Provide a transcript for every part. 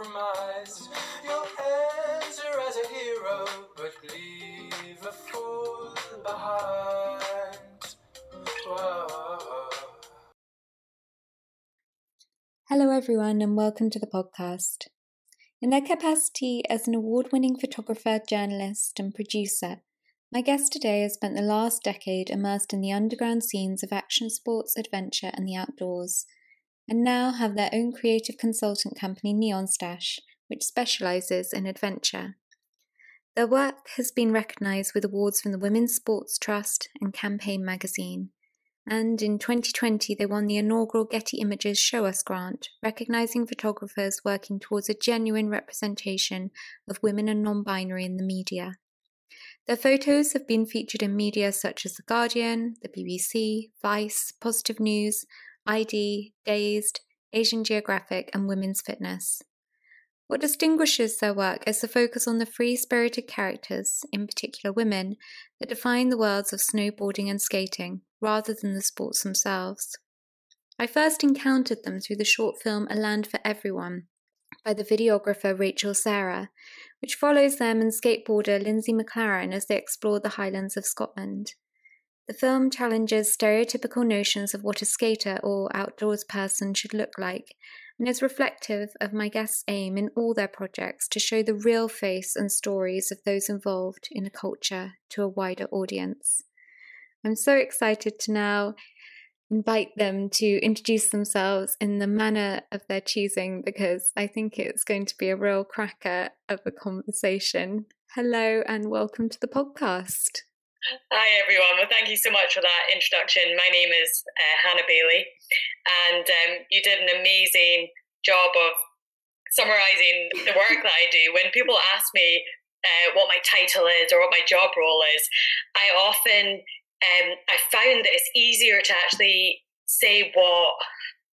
compromise. You'll enter as a hero, but leave a fool behind. Whoa. Hello, everyone, and welcome to the podcast. In their capacity as an award winning photographer, journalist, and producer, my guest today has spent the last decade immersed in the underground scenes of action sports, adventure, and the outdoors and now have their own creative consultant company, Neon Stash, which specialises in adventure. Their work has been recognised with awards from the Women's Sports Trust and Campaign magazine. And in 2020, they won the inaugural Getty Images Show Us grant, recognising photographers working towards a genuine representation of women and non binary in the media. Their photos have been featured in media such as The Guardian, the BBC, Vice, Positive News, ID, Dazed, Asian Geographic, and Women's Fitness. What distinguishes their work is the focus on the free spirited characters, in particular women, that define the worlds of snowboarding and skating, rather than the sports themselves. I first encountered them through the short film A Land for Everyone by the videographer Rachel Sarah, which follows them and skateboarder Lyndsay McLaren as they explore the Highlands of Scotland. The film challenges stereotypical notions of what a skater or outdoors person should look like and is reflective of my guests' aim in all their projects to show the real face and stories of those involved in a culture to a wider audience. I'm so excited to now invite them to introduce themselves in the manner of their choosing because I think it's going to be a real cracker of a conversation. Hello and welcome to the podcast. Hi, everyone. Well, thank you so much for that introduction. My name is uh, Hannah Bailey, and um, you did an amazing job of summarizing the work that I do. When people ask me uh, what my title is or what my job role is, I often um, I found that it's easier to actually say what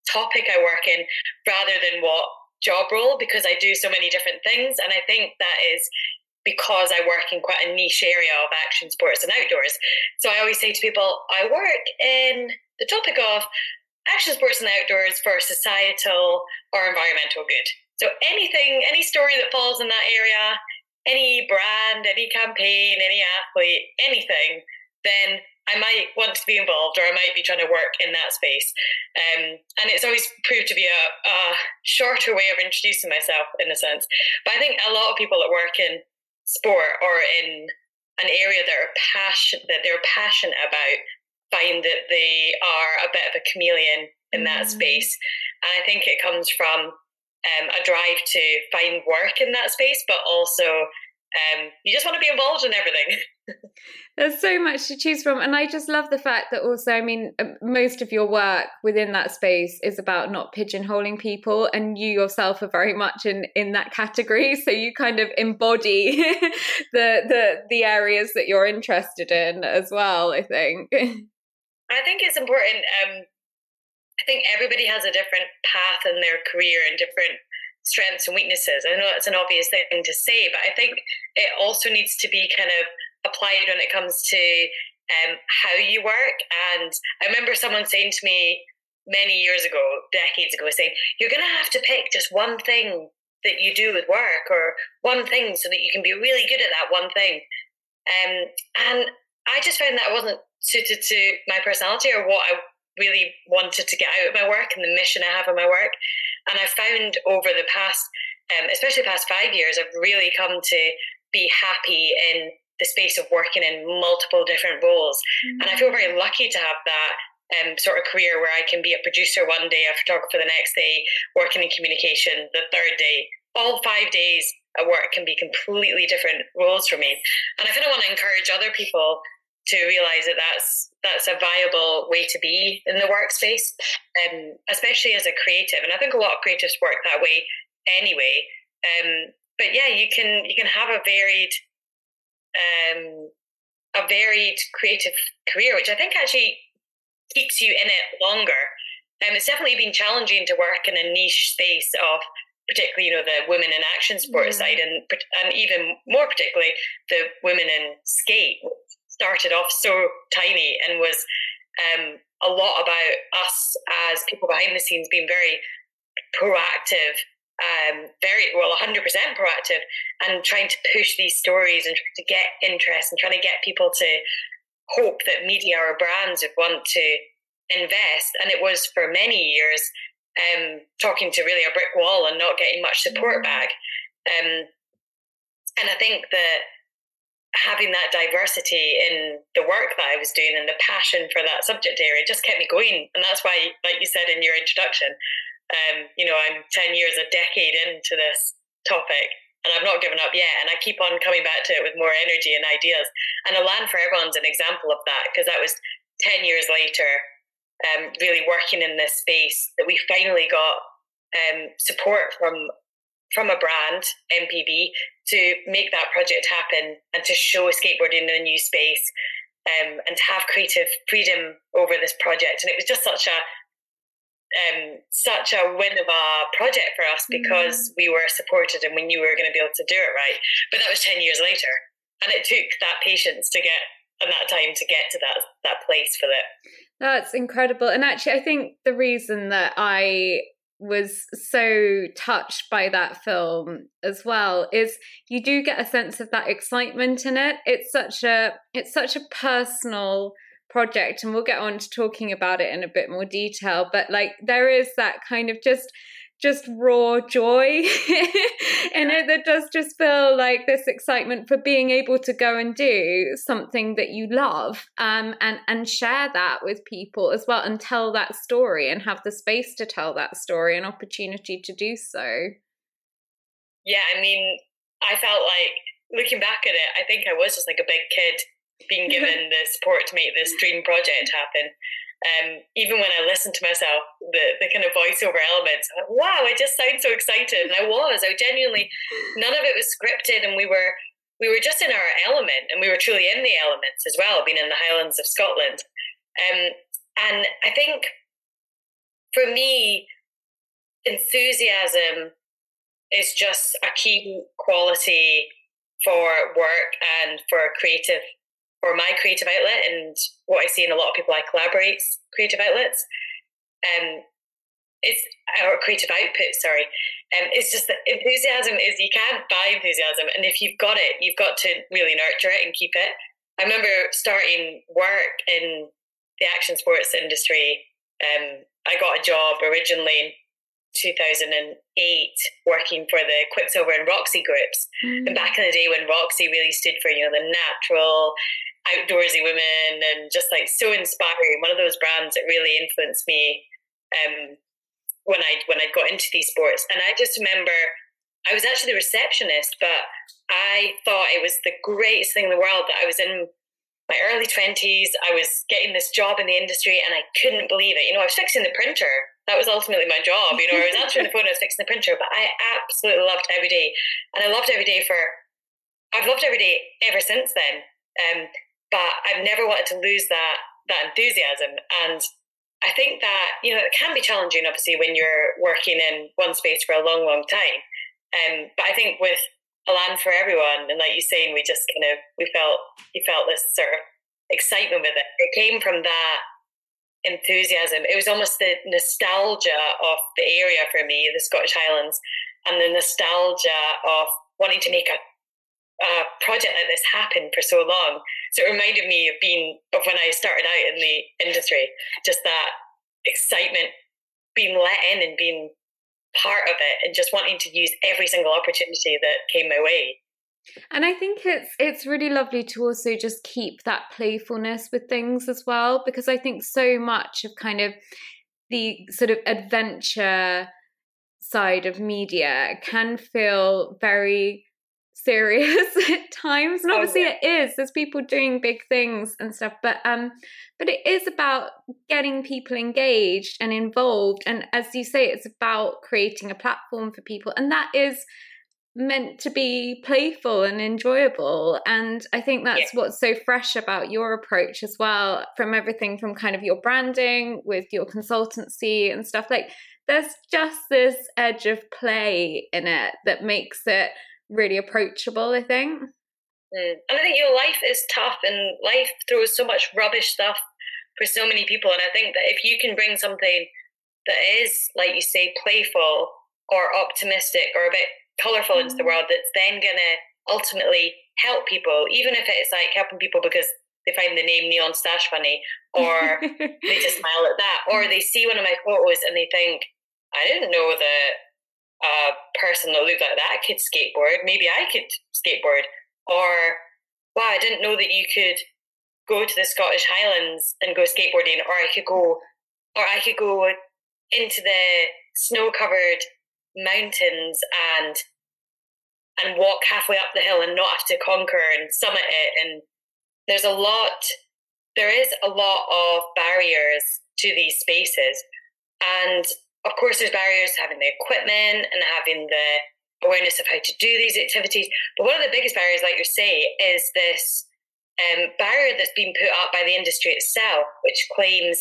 topic I work in rather than what job role because I do so many different things, and I think that is because I work in quite a niche area of action sports and outdoors. So I always say to people, I work in the topic of action sports and outdoors for societal or environmental good. So anything, any story that falls in that area, any brand, any campaign, any athlete, anything, then I might want to be involved or I might be trying to work in that space. Um, and it's always proved to be a, a, shorter way of introducing myself in a sense. But I think a lot of people that work in sport or in an area that are passion that they're passionate about find that they are a bit of a chameleon in that mm. space and i think it comes from um, a drive to find work in that space but also um, you just want to be involved in everything There's so much to choose from. And I just love the fact that also, I mean, um, most of your work within that space is about not pigeonholing people. And you yourself are very much in, in that category. So you kind of embody the, the, the areas that you're interested in as well, I think. I think it's important. Um, I think everybody has a different path in their career and different strengths and weaknesses. I know that's an obvious thing to say, but I think it also needs to be kind of applied when it comes to um, how you work. And I remember someone saying to me many years ago, decades ago, saying, You're going to have to pick just one thing that you do with work or one thing so that you can be really good at that one thing. Um, and I just found that wasn't suited to my personality or what I really wanted to get out of my work and the mission I have in my work. And I've found over the past um, especially the past five years, I've really come to be happy in the space of working in multiple different roles. Mm-hmm. And I feel very lucky to have that um, sort of career where I can be a producer one day, a photographer the next day, working in communication the third day. All five days at work can be completely different roles for me. And I kind of want to encourage other people to realize that that's that's a viable way to be in the workspace, um, especially as a creative. And I think a lot of creatives work that way anyway. Um, but yeah, you can you can have a varied um, a varied creative career, which I think actually keeps you in it longer. Um, it's definitely been challenging to work in a niche space of particularly, you know, the women in action sports side and, and even more particularly the women in skate started off so tiny and was um, a lot about us as people behind the scenes being very proactive um, very well 100% proactive and trying to push these stories and to get interest and trying to get people to hope that media or brands would want to invest and it was for many years um, talking to really a brick wall and not getting much support mm-hmm. back um, and i think that having that diversity in the work that i was doing and the passion for that subject area just kept me going and that's why like you said in your introduction um, you know, I'm 10 years, a decade into this topic and I've not given up yet. And I keep on coming back to it with more energy and ideas. And A Land for Everyone's an example of that because that was 10 years later, um, really working in this space that we finally got um, support from from a brand, MPB, to make that project happen and to show skateboarding in a new space um, and to have creative freedom over this project. And it was just such a um, such a win of a project for us because mm. we were supported and we knew we were going to be able to do it right. But that was 10 years later. And it took that patience to get and that time to get to that that place for it. That's incredible. And actually I think the reason that I was so touched by that film as well is you do get a sense of that excitement in it. It's such a it's such a personal project and we'll get on to talking about it in a bit more detail but like there is that kind of just just raw joy in it that does just feel like this excitement for being able to go and do something that you love um, and and share that with people as well and tell that story and have the space to tell that story and opportunity to do so yeah i mean i felt like looking back at it i think i was just like a big kid being given the support to make this dream project happen. Um, even when I listened to myself, the, the kind of voiceover elements, wow, I just sound so excited. And I was, I genuinely, none of it was scripted and we were, we were just in our element and we were truly in the elements as well, being in the Highlands of Scotland. Um, and I think for me, enthusiasm is just a key quality for work and for creative or my creative outlet and what I see in a lot of people I collaborate creative outlets. Um, it's our creative output, sorry. Um, it's just that enthusiasm is you can't buy enthusiasm, and if you've got it, you've got to really nurture it and keep it. I remember starting work in the action sports industry. Um, I got a job originally in 2008 working for the Quiksilver and Roxy groups. Mm. And back in the day when Roxy really stood for, you know, the natural, outdoorsy women and just like so inspiring. One of those brands that really influenced me um, when I when I got into these sports. And I just remember I was actually the receptionist, but I thought it was the greatest thing in the world that I was in my early 20s. I was getting this job in the industry and I couldn't believe it. You know, I was fixing the printer. That was ultimately my job. You know, I was answering the phone, I was fixing the printer, but I absolutely loved every day. And I loved every day for, I've loved every day ever since then. Um, but I've never wanted to lose that that enthusiasm. And I think that you know it can be challenging, obviously, when you're working in one space for a long, long time. Um, but I think with a land for everyone, and like you saying, we just kind of we felt we felt this sort of excitement with it. It came from that enthusiasm. It was almost the nostalgia of the area for me, the Scottish Highlands, and the nostalgia of wanting to make a a project like this happen for so long. So it reminded me of being of when I started out in the industry, just that excitement, being let in and being part of it and just wanting to use every single opportunity that came my way. And I think it's it's really lovely to also just keep that playfulness with things as well because I think so much of kind of the sort of adventure side of media can feel very serious at times and oh, obviously oh, yeah. it is there's people doing big things and stuff but um but it is about getting people engaged and involved and as you say it's about creating a platform for people and that is meant to be playful and enjoyable and i think that's yeah. what's so fresh about your approach as well from everything from kind of your branding with your consultancy and stuff like there's just this edge of play in it that makes it really approachable, I think. Mm. And I think your life is tough and life throws so much rubbish stuff for so many people. And I think that if you can bring something that is, like you say, playful or optimistic or a bit colorful mm. into the mm. world, that's then going to ultimately help people, even if it's like helping people because they find the name Neon Stash funny or they just smile at that or they see one of my photos and they think, I didn't know that a person that looked like that could skateboard. Maybe I could skateboard. Or, wow, I didn't know that you could go to the Scottish Highlands and go skateboarding, or I could go, or I could go into the snow-covered mountains and and walk halfway up the hill and not have to conquer and summit it. And there's a lot, there is a lot of barriers to these spaces, and of course, there's barriers to having the equipment and having the awareness of how to do these activities. But one of the biggest barriers, like you say, is this um, barrier that's been put up by the industry itself, which claims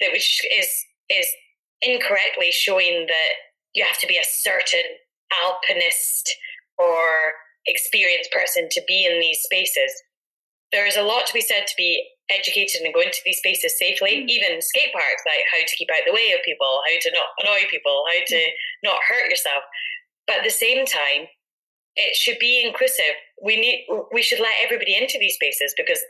that which is is incorrectly showing that you have to be a certain alpinist or experienced person to be in these spaces. There is a lot to be said to be educated and go into these spaces safely. Mm. Even skate parks, like how to keep out the way of people, how to not annoy people, how to mm. not hurt yourself. But at the same time, it should be inclusive. We need we should let everybody into these spaces because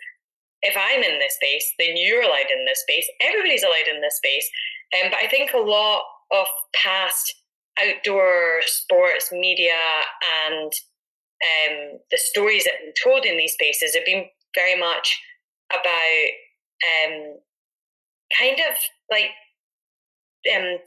if I'm in this space, then you're allowed in this space. Everybody's allowed in this space. Um, but I think a lot of past outdoor sports media and um, the stories that have been told in these spaces have been very much about um, kind of like um,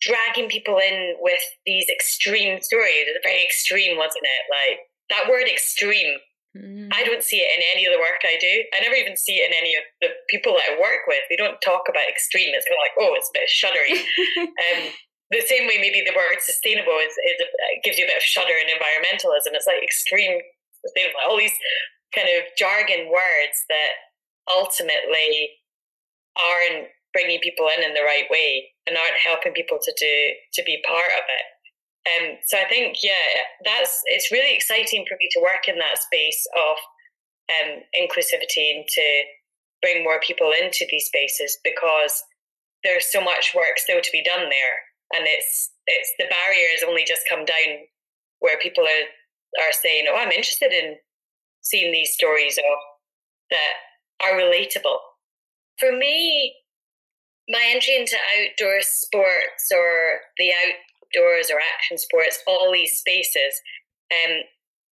dragging people in with these extreme stories. Very extreme, wasn't it? Like that word extreme. Mm. I don't see it in any of the work I do. I never even see it in any of the people that I work with. We don't talk about extreme. It's kind of like, oh, it's a bit shuddery. um, the same way maybe the word sustainable is, is a, gives you a bit of shudder in environmentalism. It's like extreme sustainable, all these kind of jargon words that ultimately aren't bringing people in in the right way and aren't helping people to do to be part of it. Um, so I think yeah, that's it's really exciting for me to work in that space of um, inclusivity and to bring more people into these spaces because there's so much work still to be done there, and it's it's the barriers only just come down where people are are saying, "Oh, I'm interested in seeing these stories of that are relatable. For me, my entry into outdoor sports or the outdoors or action sports, all these spaces, um,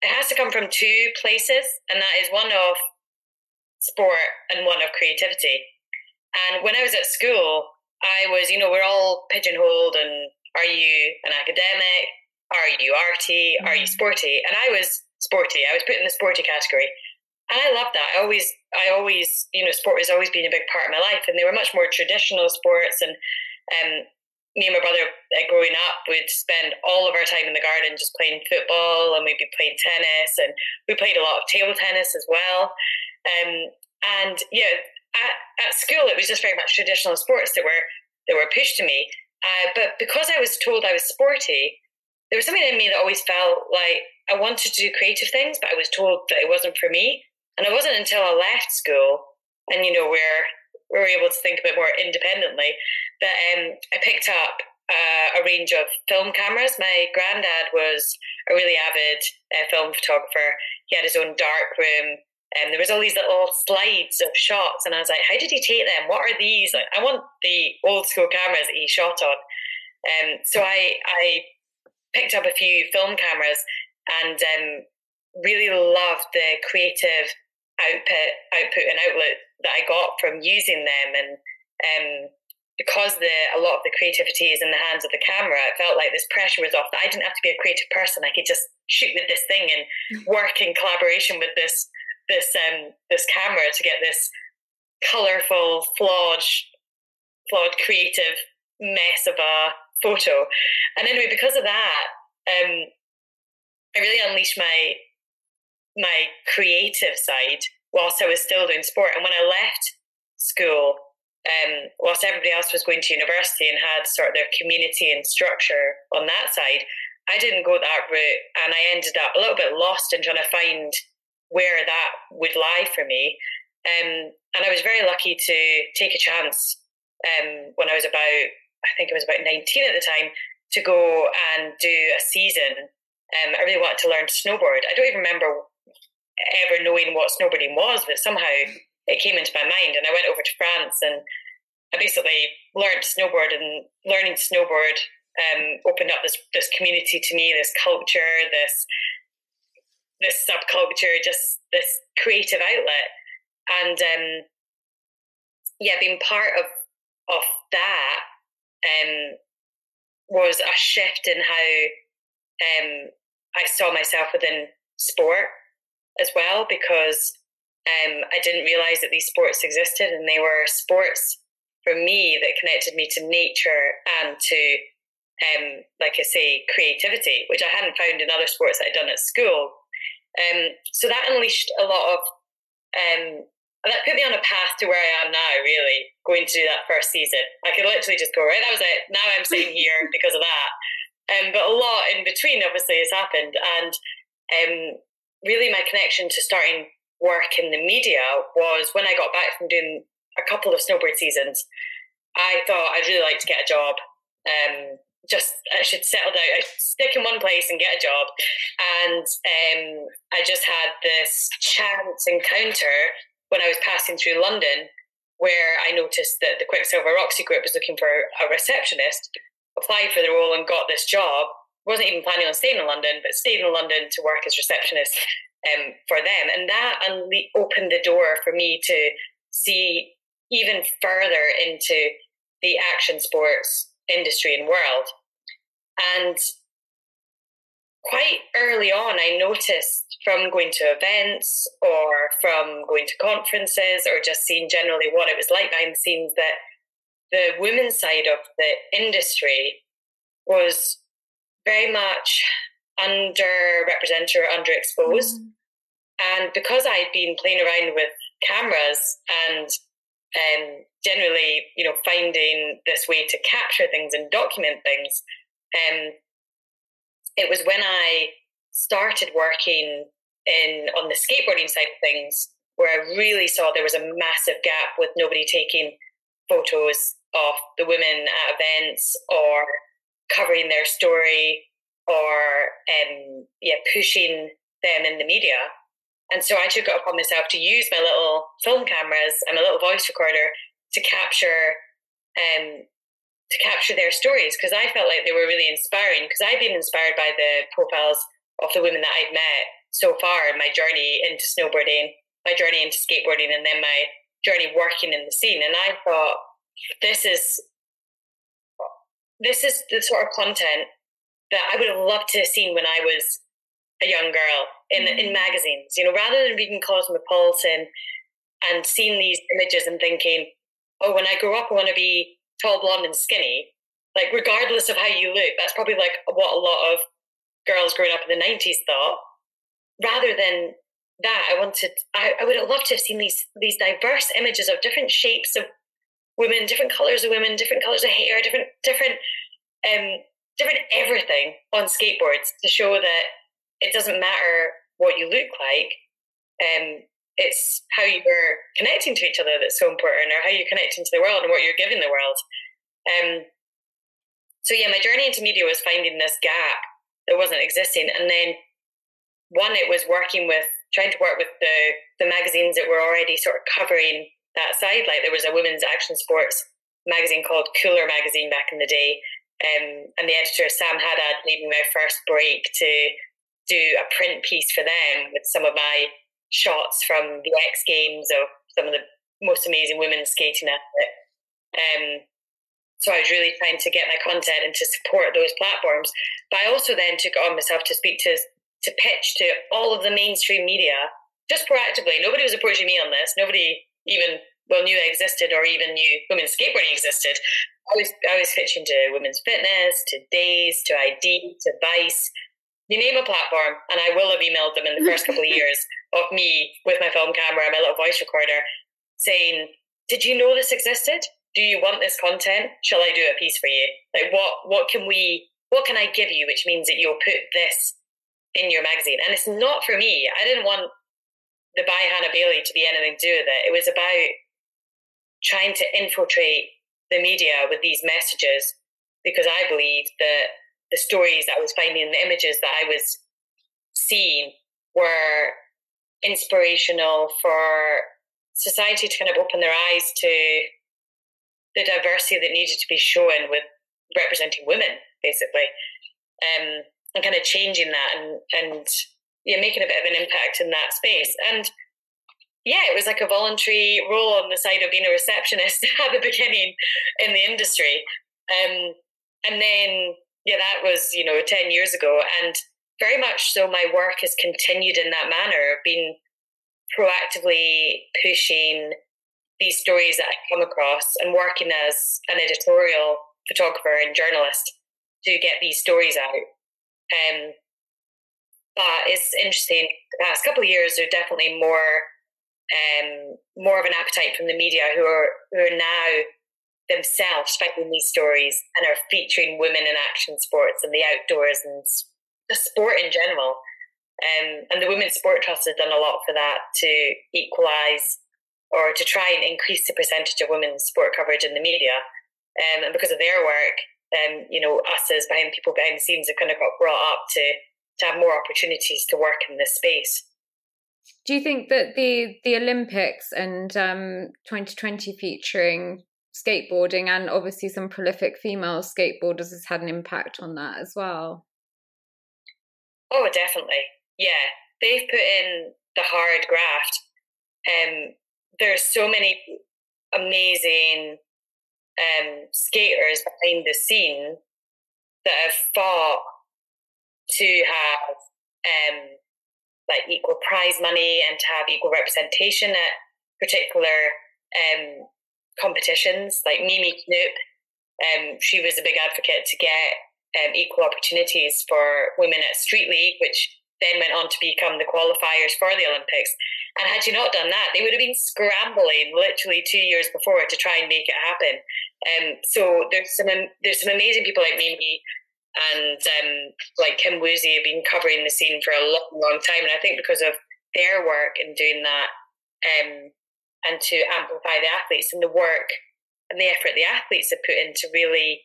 it has to come from two places, and that is one of sport and one of creativity. And when I was at school, I was, you know, we're all pigeonholed and are you an academic? Are you arty? Are you mm. sporty? And I was sporty. I was put in the sporty category. And I love that. I always, I always, you know, sport has always been a big part of my life, and they were much more traditional sports. And um, me and my brother, uh, growing up, would spend all of our time in the garden just playing football, and we'd be playing tennis, and we played a lot of table tennis as well. Um, and yeah, at, at school, it was just very much traditional sports that were that were pushed to me. Uh, but because I was told I was sporty, there was something in me that always felt like I wanted to do creative things, but I was told that it wasn't for me. And it wasn't until I left school and, you know, where we were able to think a bit more independently that um, I picked up uh, a range of film cameras. My granddad was a really avid uh, film photographer. He had his own dark room. And there was all these little slides of shots, and I was like, "How did he take them? What are these? Like, I want the old school cameras that he shot on." Um, so I I picked up a few film cameras and um, really loved the creative output output and outlet that I got from using them and um, because the a lot of the creativity is in the hands of the camera, it felt like this pressure was off that I didn't have to be a creative person. I could just shoot with this thing and mm. work in collaboration with this this um this camera to get this colorful, flawed, flawed creative mess of a photo. And anyway, because of that, um, I really unleashed my my creative side whilst I was still doing sport. And when I left school, um, whilst everybody else was going to university and had sort of their community and structure on that side, I didn't go that route, and I ended up a little bit lost in trying to find where that would lie for me. Um, and I was very lucky to take a chance um, when I was about, I think it was about 19 at the time, to go and do a season. Um, I really wanted to learn to snowboard. I don't even remember ever knowing what snowboarding was, but somehow it came into my mind. And I went over to France and I basically learned to snowboard and learning to snowboard um, opened up this this community to me, this culture, this this subculture, just this creative outlet, and um, yeah, being part of of that um, was a shift in how um, I saw myself within sport as well, because um, I didn't realize that these sports existed, and they were sports for me that connected me to nature and to um, like I say, creativity, which I hadn't found in other sports that I'd done at school. Um, so that unleashed a lot of, um, that put me on a path to where I am now, really, going to do that first season. I could literally just go, right, that was it. Now I'm sitting here because of that. Um, but a lot in between, obviously, has happened. And um, really, my connection to starting work in the media was when I got back from doing a couple of snowboard seasons. I thought I'd really like to get a job um, just I should settle down, I stick in one place and get a job. And um, I just had this chance encounter when I was passing through London, where I noticed that the Quiksilver Roxy Group was looking for a receptionist. Applied for the role and got this job. Wasn't even planning on staying in London, but stayed in London to work as receptionist um, for them, and that unle- opened the door for me to see even further into the action sports industry and world. And quite early on, I noticed from going to events or from going to conferences or just seeing generally what it was like behind the scenes that the women's side of the industry was very much underrepresented or underexposed. Mm. And because I'd been playing around with cameras and um, generally, you know, finding this way to capture things and document things. Um, it was when I started working in on the skateboarding side of things where I really saw there was a massive gap with nobody taking photos of the women at events or covering their story or um, yeah pushing them in the media and so I took it upon myself to use my little film cameras and my little voice recorder to capture um, to capture their stories because I felt like they were really inspiring because I've been inspired by the profiles of the women that I've met so far in my journey into snowboarding, my journey into skateboarding, and then my journey working in the scene. And I thought this is this is the sort of content that I would have loved to have seen when I was a young girl in in mm. magazines. You know, rather than reading Cosmopolitan and seeing these images and thinking, "Oh, when I grow up, I want to be tall, blonde, and skinny." Like, regardless of how you look, that's probably like what a lot of girls growing up in the '90s thought. Rather than that, I wanted, I, I would have loved to have seen these these diverse images of different shapes of women, different colors of women, different colors of hair, different different um different everything on skateboards to show that it doesn't matter what you look like. Um, it's how you're connecting to each other that's so important, or how you're connecting to the world and what you're giving the world. Um, so yeah, my journey into media was finding this gap that wasn't existing, and then one, it was working with trying to work with the the magazines that were already sort of covering that side. Like there was a women's action sports magazine called Cooler Magazine back in the day, um, and the editor Sam Haddad gave me my first break to do a print piece for them with some of my shots from the X Games of some of the most amazing women skating athletes. Um, so I was really trying to get my content and to support those platforms. But I also then took it on myself to speak to to pitch to all of the mainstream media just proactively. Nobody was approaching me on this. Nobody even well knew I existed or even knew women's skateboarding existed. I was I was pitching to Women's Fitness, to Dazed, to ID, to Vice. You name a platform, and I will have emailed them in the first couple of years of me with my film camera and my little voice recorder saying, Did you know this existed? Do you want this content? Shall I do a piece for you? Like what what can we what can I give you which means that you'll put this in your magazine? And it's not for me. I didn't want the by Hannah Bailey to be anything to do with it. It was about trying to infiltrate the media with these messages because I believed that the stories that I was finding, the images that I was seeing were inspirational for society to kind of open their eyes to the diversity that needed to be shown with representing women, basically, um, and kind of changing that and and yeah, making a bit of an impact in that space. And yeah, it was like a voluntary role on the side of being a receptionist at the beginning in the industry. Um, and then, yeah, that was, you know, 10 years ago. And very much so, my work has continued in that manner, being proactively pushing these stories that I come across and working as an editorial photographer and journalist to get these stories out. Um, but it's interesting. The past couple of years, there's definitely more, um, more of an appetite from the media who are who are now themselves finding these stories and are featuring women in action sports and the outdoors and the sport in general. Um, and the Women's Sport Trust has done a lot for that to equalise or to try and increase the percentage of women's sport coverage in the media. Um, and because of their work, um, you know, us as behind people behind the scenes have kind of got brought up to to have more opportunities to work in this space. Do you think that the the Olympics and um, 2020 featuring skateboarding and obviously some prolific female skateboarders has had an impact on that as well? Oh, definitely. Yeah, they've put in the hard graft. Um, there's so many amazing um, skaters behind the scene that have fought to have um, like equal prize money and to have equal representation at particular um, competitions. Like Mimi Knoop, um, she was a big advocate to get um, equal opportunities for women at Street League, which then went on to become the qualifiers for the Olympics. And had she not done that, they would have been scrambling literally two years before to try and make it happen. Um, so there's some there's some amazing people like Mimi and um, like Kim Woozy have been covering the scene for a long, long time. And I think because of their work in doing that, um, and to amplify the athletes and the work and the effort the athletes have put in to really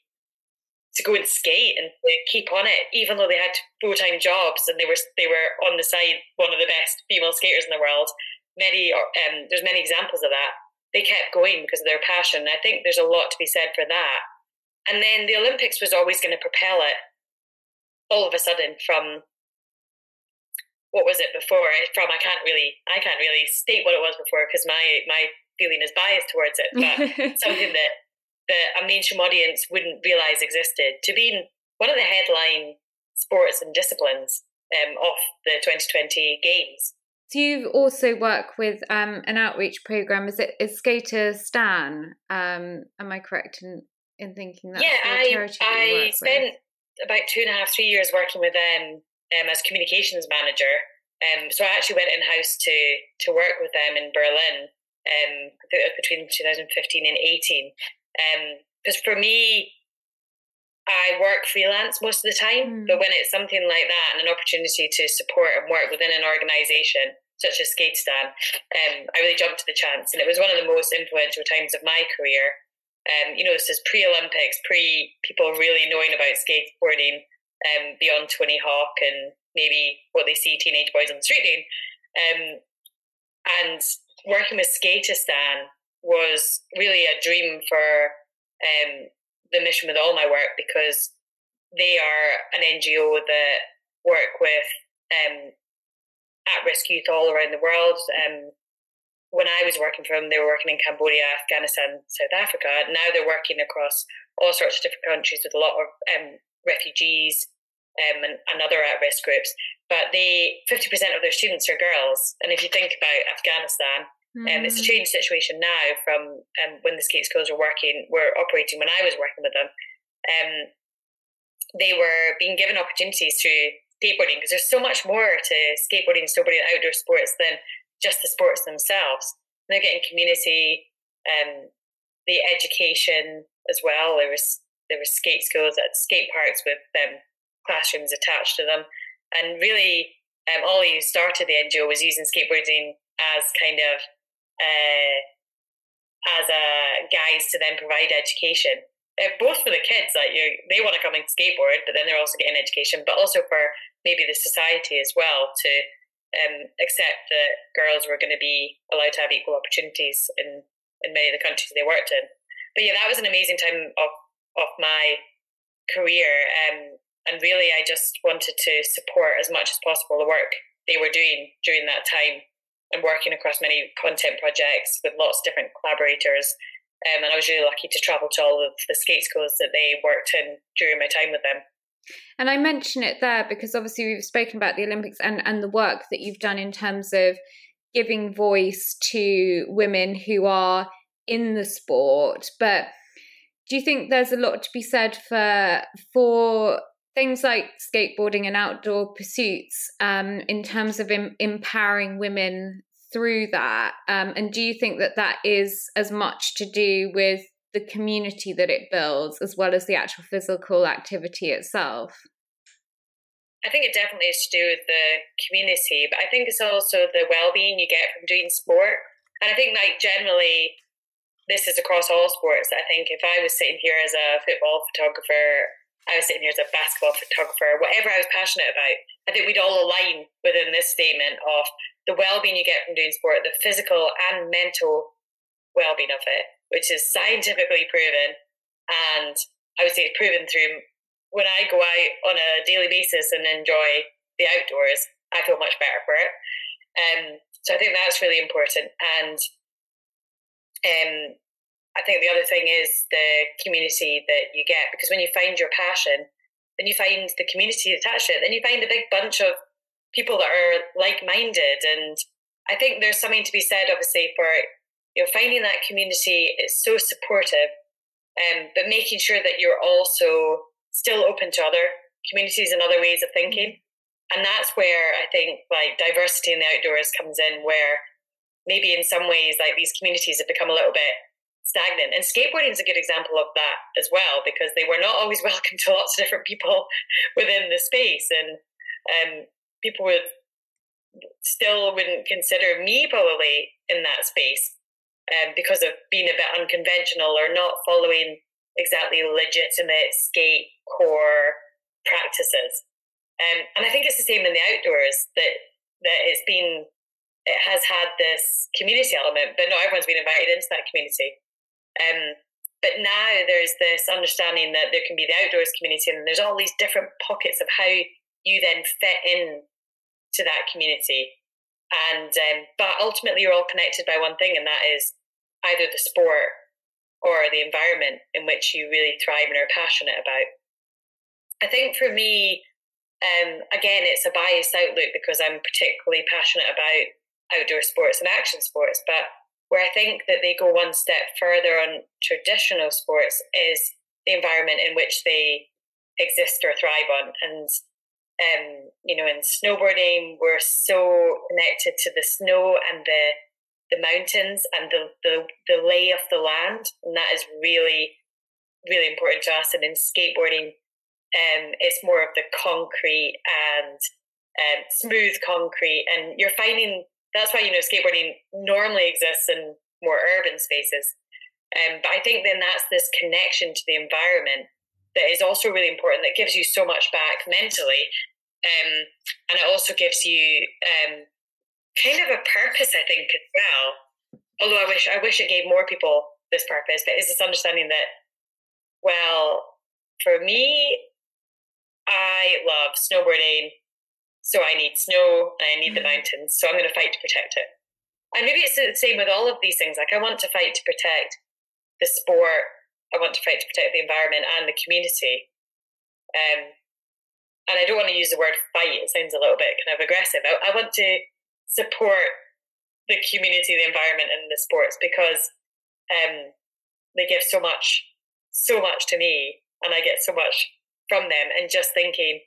to go and skate and to keep on it, even though they had full time jobs and they were they were on the side one of the best female skaters in the world. Many um, there's many examples of that. They kept going because of their passion. I think there's a lot to be said for that. And then the Olympics was always going to propel it all of a sudden from what was it before? From I can't really I can't really state what it was before because my my feeling is biased towards it, but something that that a mainstream audience wouldn't realize existed to being one of the headline sports and disciplines um, of the 2020 games. So you also work with um, an outreach program. Is it is Skateistan? Um, am I correct in in thinking that? Yeah, I I spent with? about two and a half, three years working with them um, as communications manager. Um, so I actually went in house to to work with them in Berlin um, between 2015 and 18. Because um, for me, I work freelance most of the time, mm. but when it's something like that and an opportunity to support and work within an organisation such as Skateistan, um, I really jumped to the chance, and it was one of the most influential times of my career um, you know, this is pre Olympics, pre people really knowing about skateboarding um, beyond Tony Hawk and maybe what they see teenage boys on the street doing. Um, and working with Skateistan was really a dream for um, the mission with all my work because they are an NGO that work with um, at-risk youth all around the world. Um, when I was working for them, they were working in Cambodia, Afghanistan, South Africa. Now they're working across all sorts of different countries with a lot of um, refugees um, and, and other at-risk groups. But they, 50% of their students are girls. And if you think about Afghanistan, mm. um, it's a mm. changed situation now from um, when the skate schools were working, were operating when I was working with them. Um, they were being given opportunities through skateboarding because there's so much more to skateboarding, snowboarding, and outdoor sports than just the sports themselves. And they're getting community, um, the education as well. There was there were skate schools at skate parks with um, classrooms attached to them, and really, um, Ollie, who started the NGO, was using skateboarding as kind of uh, as a guise to then provide education, uh, both for the kids that you they want to come and skateboard, but then they're also getting education, but also for maybe the society as well to um, accept that girls were going to be allowed to have equal opportunities in in many of the countries they worked in. But yeah, that was an amazing time of of my career, um, and really, I just wanted to support as much as possible the work they were doing during that time and working across many content projects with lots of different collaborators um, and I was really lucky to travel to all of the skate schools that they worked in during my time with them. And I mention it there because obviously we've spoken about the Olympics and, and the work that you've done in terms of giving voice to women who are in the sport. But do you think there's a lot to be said for for things like skateboarding and outdoor pursuits um, in terms of em- empowering women through that? Um, and do you think that that is as much to do with the community that it builds as well as the actual physical activity itself? I think it definitely is to do with the community, but I think it's also the well-being you get from doing sport. And I think, like generally, this is across all sports. I think if I was sitting here as a football photographer, I was sitting here as a basketball photographer, whatever I was passionate about, I think we'd all align within this statement of the well-being you get from doing sport, the physical and mental well-being of it, which is scientifically proven, and I would say proven through when I go out on a daily basis and enjoy the outdoors, I feel much better for it. Um, so I think that's really important, and um, I think the other thing is the community that you get because when you find your passion, then you find the community attached to it. Then you find a big bunch of people that are like-minded and i think there's something to be said obviously for you know finding that community is so supportive um, but making sure that you're also still open to other communities and other ways of thinking. And that's where i think like diversity in the outdoors comes in where maybe in some ways like these communities have become a little bit stagnant. And skateboarding is a good example of that as well because they were not always welcome to lots of different people within the space. And um, people would still wouldn't consider me probably in that space um, because of being a bit unconventional or not following exactly legitimate skate core practices. Um, and I think it's the same in the outdoors that that it's been it has had this community element, but not everyone's been invited into that community. Um, but now there's this understanding that there can be the outdoors community, and there's all these different pockets of how you then fit in to that community. And um, but ultimately, you're all connected by one thing, and that is either the sport or the environment in which you really thrive and are passionate about. I think for me, um, again, it's a biased outlook because I'm particularly passionate about outdoor sports and action sports. But where I think that they go one step further on traditional sports is the environment in which they exist or thrive on. And um, you know, in snowboarding, we're so connected to the snow and the the mountains and the, the, the lay of the land. And that is really, really important to us. And in skateboarding, um, it's more of the concrete and um, smooth concrete. And you're finding that's why, you know, skateboarding normally exists in more urban spaces. Um, but I think then that's this connection to the environment that is also really important that gives you so much back mentally um, and it also gives you um, kind of a purpose i think as well although i wish i wish it gave more people this purpose but it's this understanding that Well, for me, I love snowboarding, so I need snow and I need the mm-hmm. mountains, so I'm going to fight to protect it. And maybe it's the same with all of these things. Like, I want to fight to protect the sport, I want to fight to protect the environment and the community. Um, and I don't want to use the word fight, it sounds a little bit kind of aggressive. I, I want to support the community, the environment, and the sports because um, they give so much, so much to me, and I get so much from them. And just thinking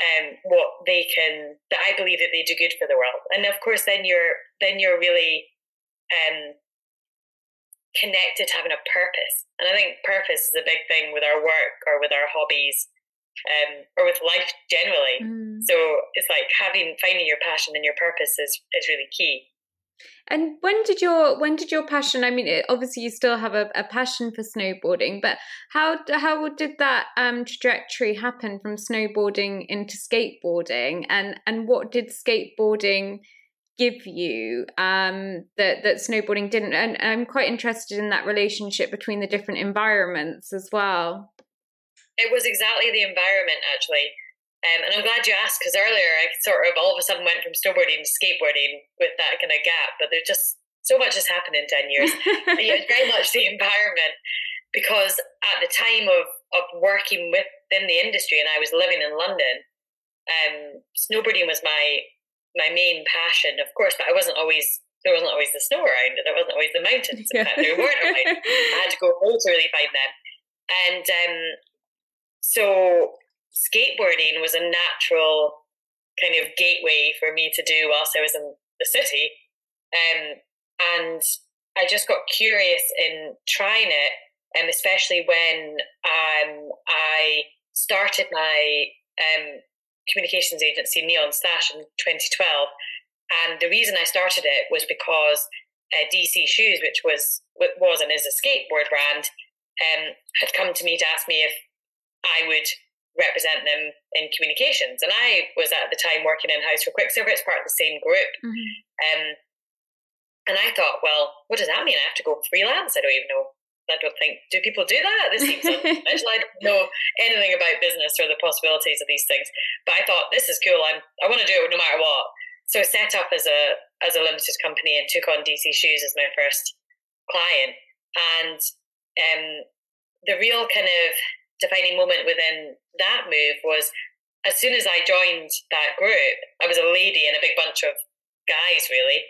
um, what they can, that I believe that they do good for the world. And of course, then you're then you're really um, connected to having a purpose. And I think purpose is a big thing with our work or with our hobbies. Um, or with life generally. Mm. So it's like having finding your passion and your purpose is, is really key. And when did your when did your passion? I mean, it, obviously you still have a, a, passion for snowboarding, but how how did that um, trajectory happen from snowboarding into skateboarding? And and what did skateboarding give you um, that that snowboarding didn't? And I'm quite interested in that relationship between the different environments as well. It was exactly the environment, actually. Um, and I'm glad you asked because earlier I sort of all of a sudden went from snowboarding to skateboarding with that kind of gap, but there's just so much has happened in 10 years. yeah, it's very much the environment because at the time of, of working within the industry and I was living in London, um, snowboarding was my my main passion, of course, but I wasn't always there wasn't always the snow around. There wasn't always the mountains. Yeah. There weren't around. I had to go home to really find them. And um, so skateboarding was a natural kind of gateway for me to do whilst I was in the city. Um, and I just got curious in trying it, um, especially when um, I started my um, communications agency, Neonstash, in 2012. And the reason I started it was because uh, DC Shoes, which was was and is a skateboard brand, um, had come to me to ask me if I would represent them in communications. And I was at the time working in house for Quiksilver, it's part of the same group. Mm-hmm. Um, and I thought, well, what does that mean? I have to go freelance? I don't even know. I don't think, do people do that? This seems unconventional. I don't know anything about business or the possibilities of these things. But I thought, this is cool. I'm, I want to do it no matter what. So I set up as a, as a limited company and took on DC Shoes as my first client. And um, the real kind of defining moment within that move was as soon as I joined that group, I was a lady and a big bunch of guys, really.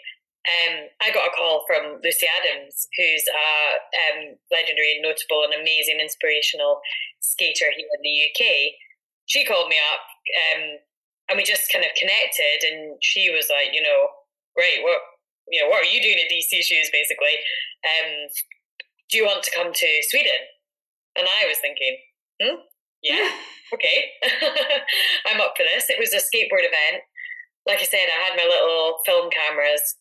Um, I got a call from Lucy Adams, who's a um, legendary and notable and amazing inspirational skater here in the UK. She called me up um, and we just kind of connected. And she was like, you know, great, what you know, what are you doing at DC Shoes, basically? Um, do you want to come to Sweden? And I was thinking, hmm, yeah, okay, I'm up for this. It was a skateboard event. Like I said, I had my little film cameras.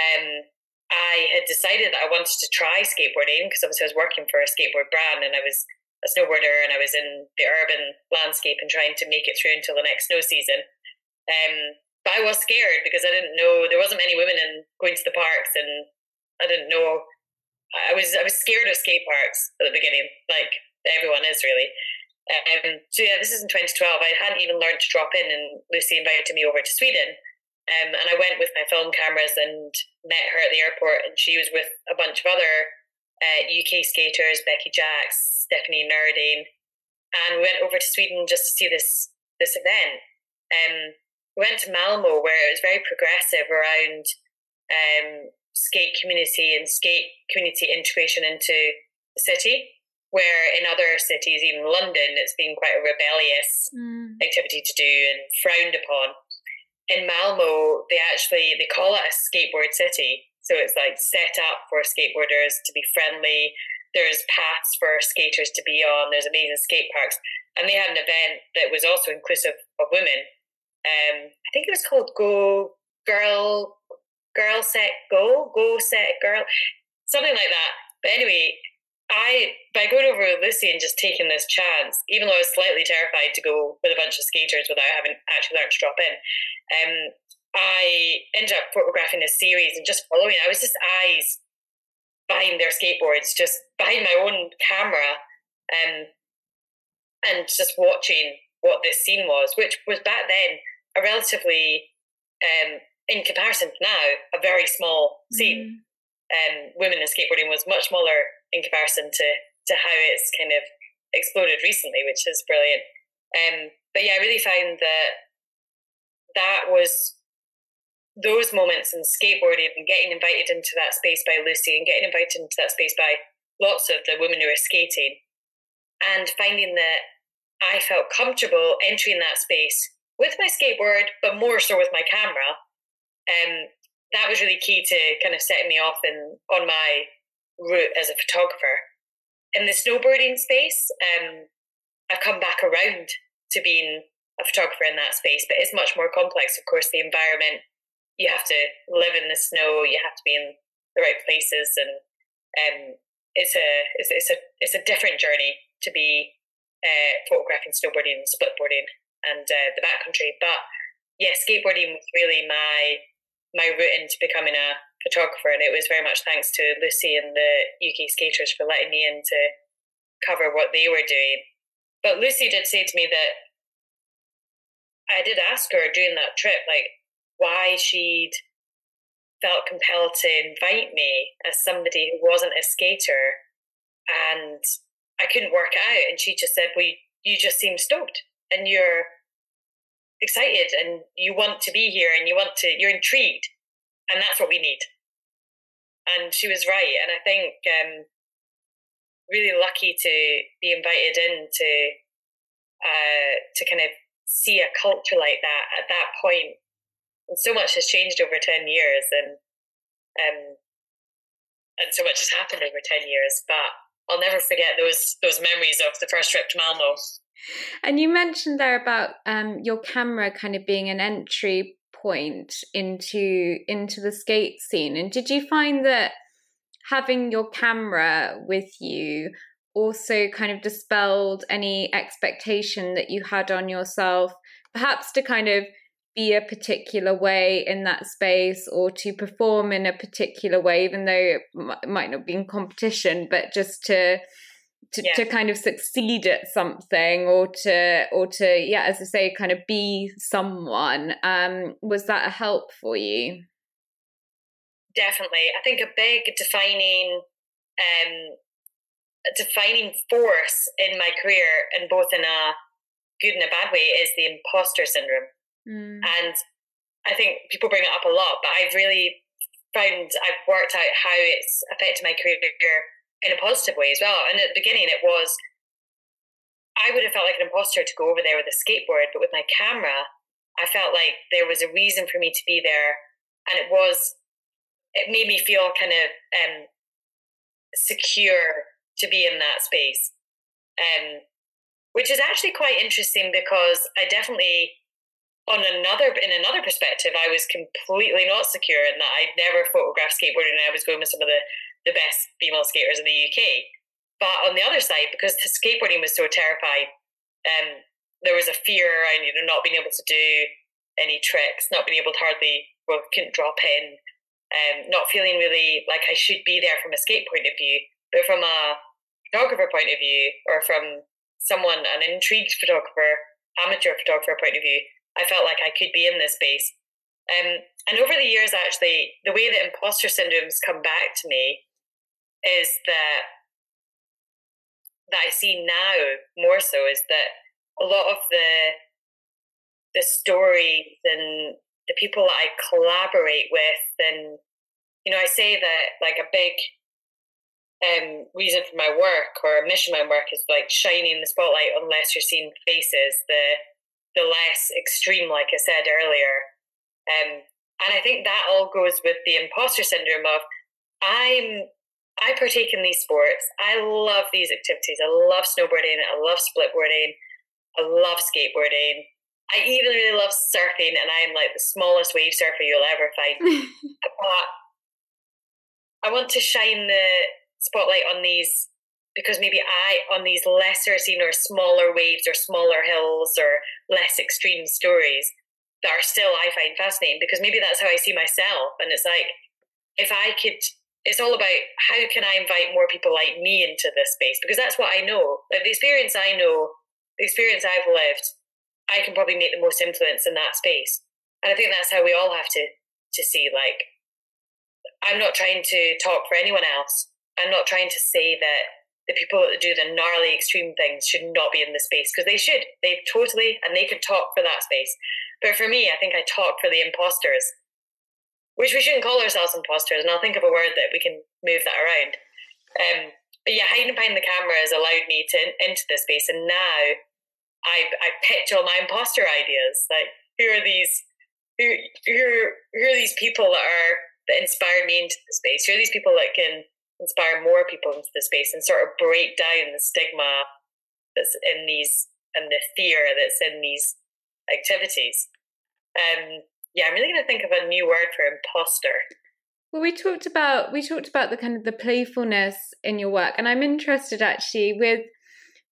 Um, I had decided that I wanted to try skateboarding because obviously I was working for a skateboard brand and I was a snowboarder and I was in the urban landscape and trying to make it through until the next snow season. Um, but I was scared because I didn't know there wasn't many women in going to the parks and I didn't know I was I was scared of skate parks at the beginning, like everyone is really. Um, so yeah, this is in 2012. I hadn't even learned to drop in, and Lucy invited me over to Sweden. Um, and I went with my film cameras and met her at the airport, and she was with a bunch of other uh, UK skaters, Becky Jacks, Stephanie Nerding, and we went over to Sweden just to see this this event. Um, we went to Malmo, where it was very progressive around um, skate community and skate community integration into the city where in other cities, even London, it's been quite a rebellious mm. activity to do and frowned upon. In Malmo, they actually they call it a skateboard city. So it's like set up for skateboarders to be friendly. There's paths for skaters to be on. There's amazing skate parks, and they had an event that was also inclusive of women. Um, I think it was called Go Girl Girl Set Go Go Set Girl, something like that. But anyway, I by going over with Lucy and just taking this chance, even though I was slightly terrified to go with a bunch of skaters without having actually learned to drop in, um, I ended up photographing this series and just following. I was just eyes behind their skateboards, just behind my own camera, Um, and just watching what this scene was, which was back then a relatively, um, in comparison to now, a very small scene. Mm. Um, women in skateboarding was much smaller in comparison to, to how it's kind of exploded recently, which is brilliant. Um, but yeah, I really found that that was those moments in skateboarding and getting invited into that space by Lucy and getting invited into that space by lots of the women who were skating and finding that I felt comfortable entering that space with my skateboard, but more so with my camera. Um, that was really key to kind of setting me off and on my route as a photographer. In the snowboarding space, um, I've come back around to being a photographer in that space, but it's much more complex. Of course, the environment you have to live in the snow, you have to be in the right places, and um, it's a it's, it's a it's a different journey to be uh, photographing snowboarding and splitboarding and uh, the backcountry. But yeah, skateboarding was really my my route into becoming a photographer, and it was very much thanks to Lucy and the UK skaters for letting me in to cover what they were doing. But Lucy did say to me that I did ask her during that trip, like, why she'd felt compelled to invite me as somebody who wasn't a skater and I couldn't work it out. And she just said, Well, you just seem stoked and you're excited and you want to be here and you want to, you're intrigued. And that's what we need. And she was right. And I think um, really lucky to be invited in to, uh, to kind of see a culture like that at that point. And so much has changed over 10 years and, um, and so much has happened over 10 years. But I'll never forget those those memories of the first trip to Malmo. And you mentioned there about um, your camera kind of being an entry point into into the skate scene. And did you find that having your camera with you also kind of dispelled any expectation that you had on yourself, perhaps to kind of be a particular way in that space or to perform in a particular way, even though it might not be in competition, but just to to, yeah. to kind of succeed at something or to or to yeah as i say kind of be someone um was that a help for you definitely i think a big defining um defining force in my career and both in a good and a bad way is the imposter syndrome Mm. And I think people bring it up a lot, but I've really found I've worked out how it's affected my career in a positive way as well. And at the beginning, it was I would have felt like an imposter to go over there with a skateboard, but with my camera, I felt like there was a reason for me to be there, and it was it made me feel kind of um, secure to be in that space, um, which is actually quite interesting because I definitely on another in another perspective, I was completely not secure in that. I'd never photographed skateboarding. And I was going with some of the, the best female skaters in the UK. But on the other side, because skateboarding was so terrifying, um, there was a fear around you know not being able to do any tricks, not being able to hardly well couldn't drop in, um, not feeling really like I should be there from a skate point of view, but from a photographer point of view, or from someone an intrigued photographer, amateur photographer point of view, I felt like I could be in this space. Um, and over the years, actually, the way that imposter syndromes come back to me is that that I see now more so is that a lot of the the stories and the people that I collaborate with, and you know, I say that like a big um, reason for my work or a mission of my work is like shining the spotlight on lesser seen faces, the the less extreme, like I said earlier. Um, and I think that all goes with the imposter syndrome of I'm I partake in these sports. I love these activities. I love snowboarding. I love splitboarding. I love skateboarding. I even really love surfing, and I'm like the smallest wave surfer you'll ever find. but I want to shine the spotlight on these because maybe I, on these lesser seen or smaller waves or smaller hills or less extreme stories that are still I find fascinating because maybe that's how I see myself. And it's like, if I could it's all about how can I invite more people like me into this space because that's what I know. Like the experience I know, the experience I've lived, I can probably make the most influence in that space. And I think that's how we all have to to see. Like, I'm not trying to talk for anyone else. I'm not trying to say that the people that do the gnarly extreme things should not be in the space because they should. They totally and they can talk for that space. But for me, I think I talk for the imposters which we shouldn't call ourselves imposters. And I'll think of a word that we can move that around. Um, but yeah, hiding behind the camera has allowed me to into this space, and now I I pitch all my imposter ideas. Like, who are these? Who who who are these people that are that inspire me into the space? Who are these people that can inspire more people into the space and sort of break down the stigma that's in these and the fear that's in these activities? Um, yeah, I'm really going to think of a new word for imposter. Well, we talked about we talked about the kind of the playfulness in your work, and I'm interested actually with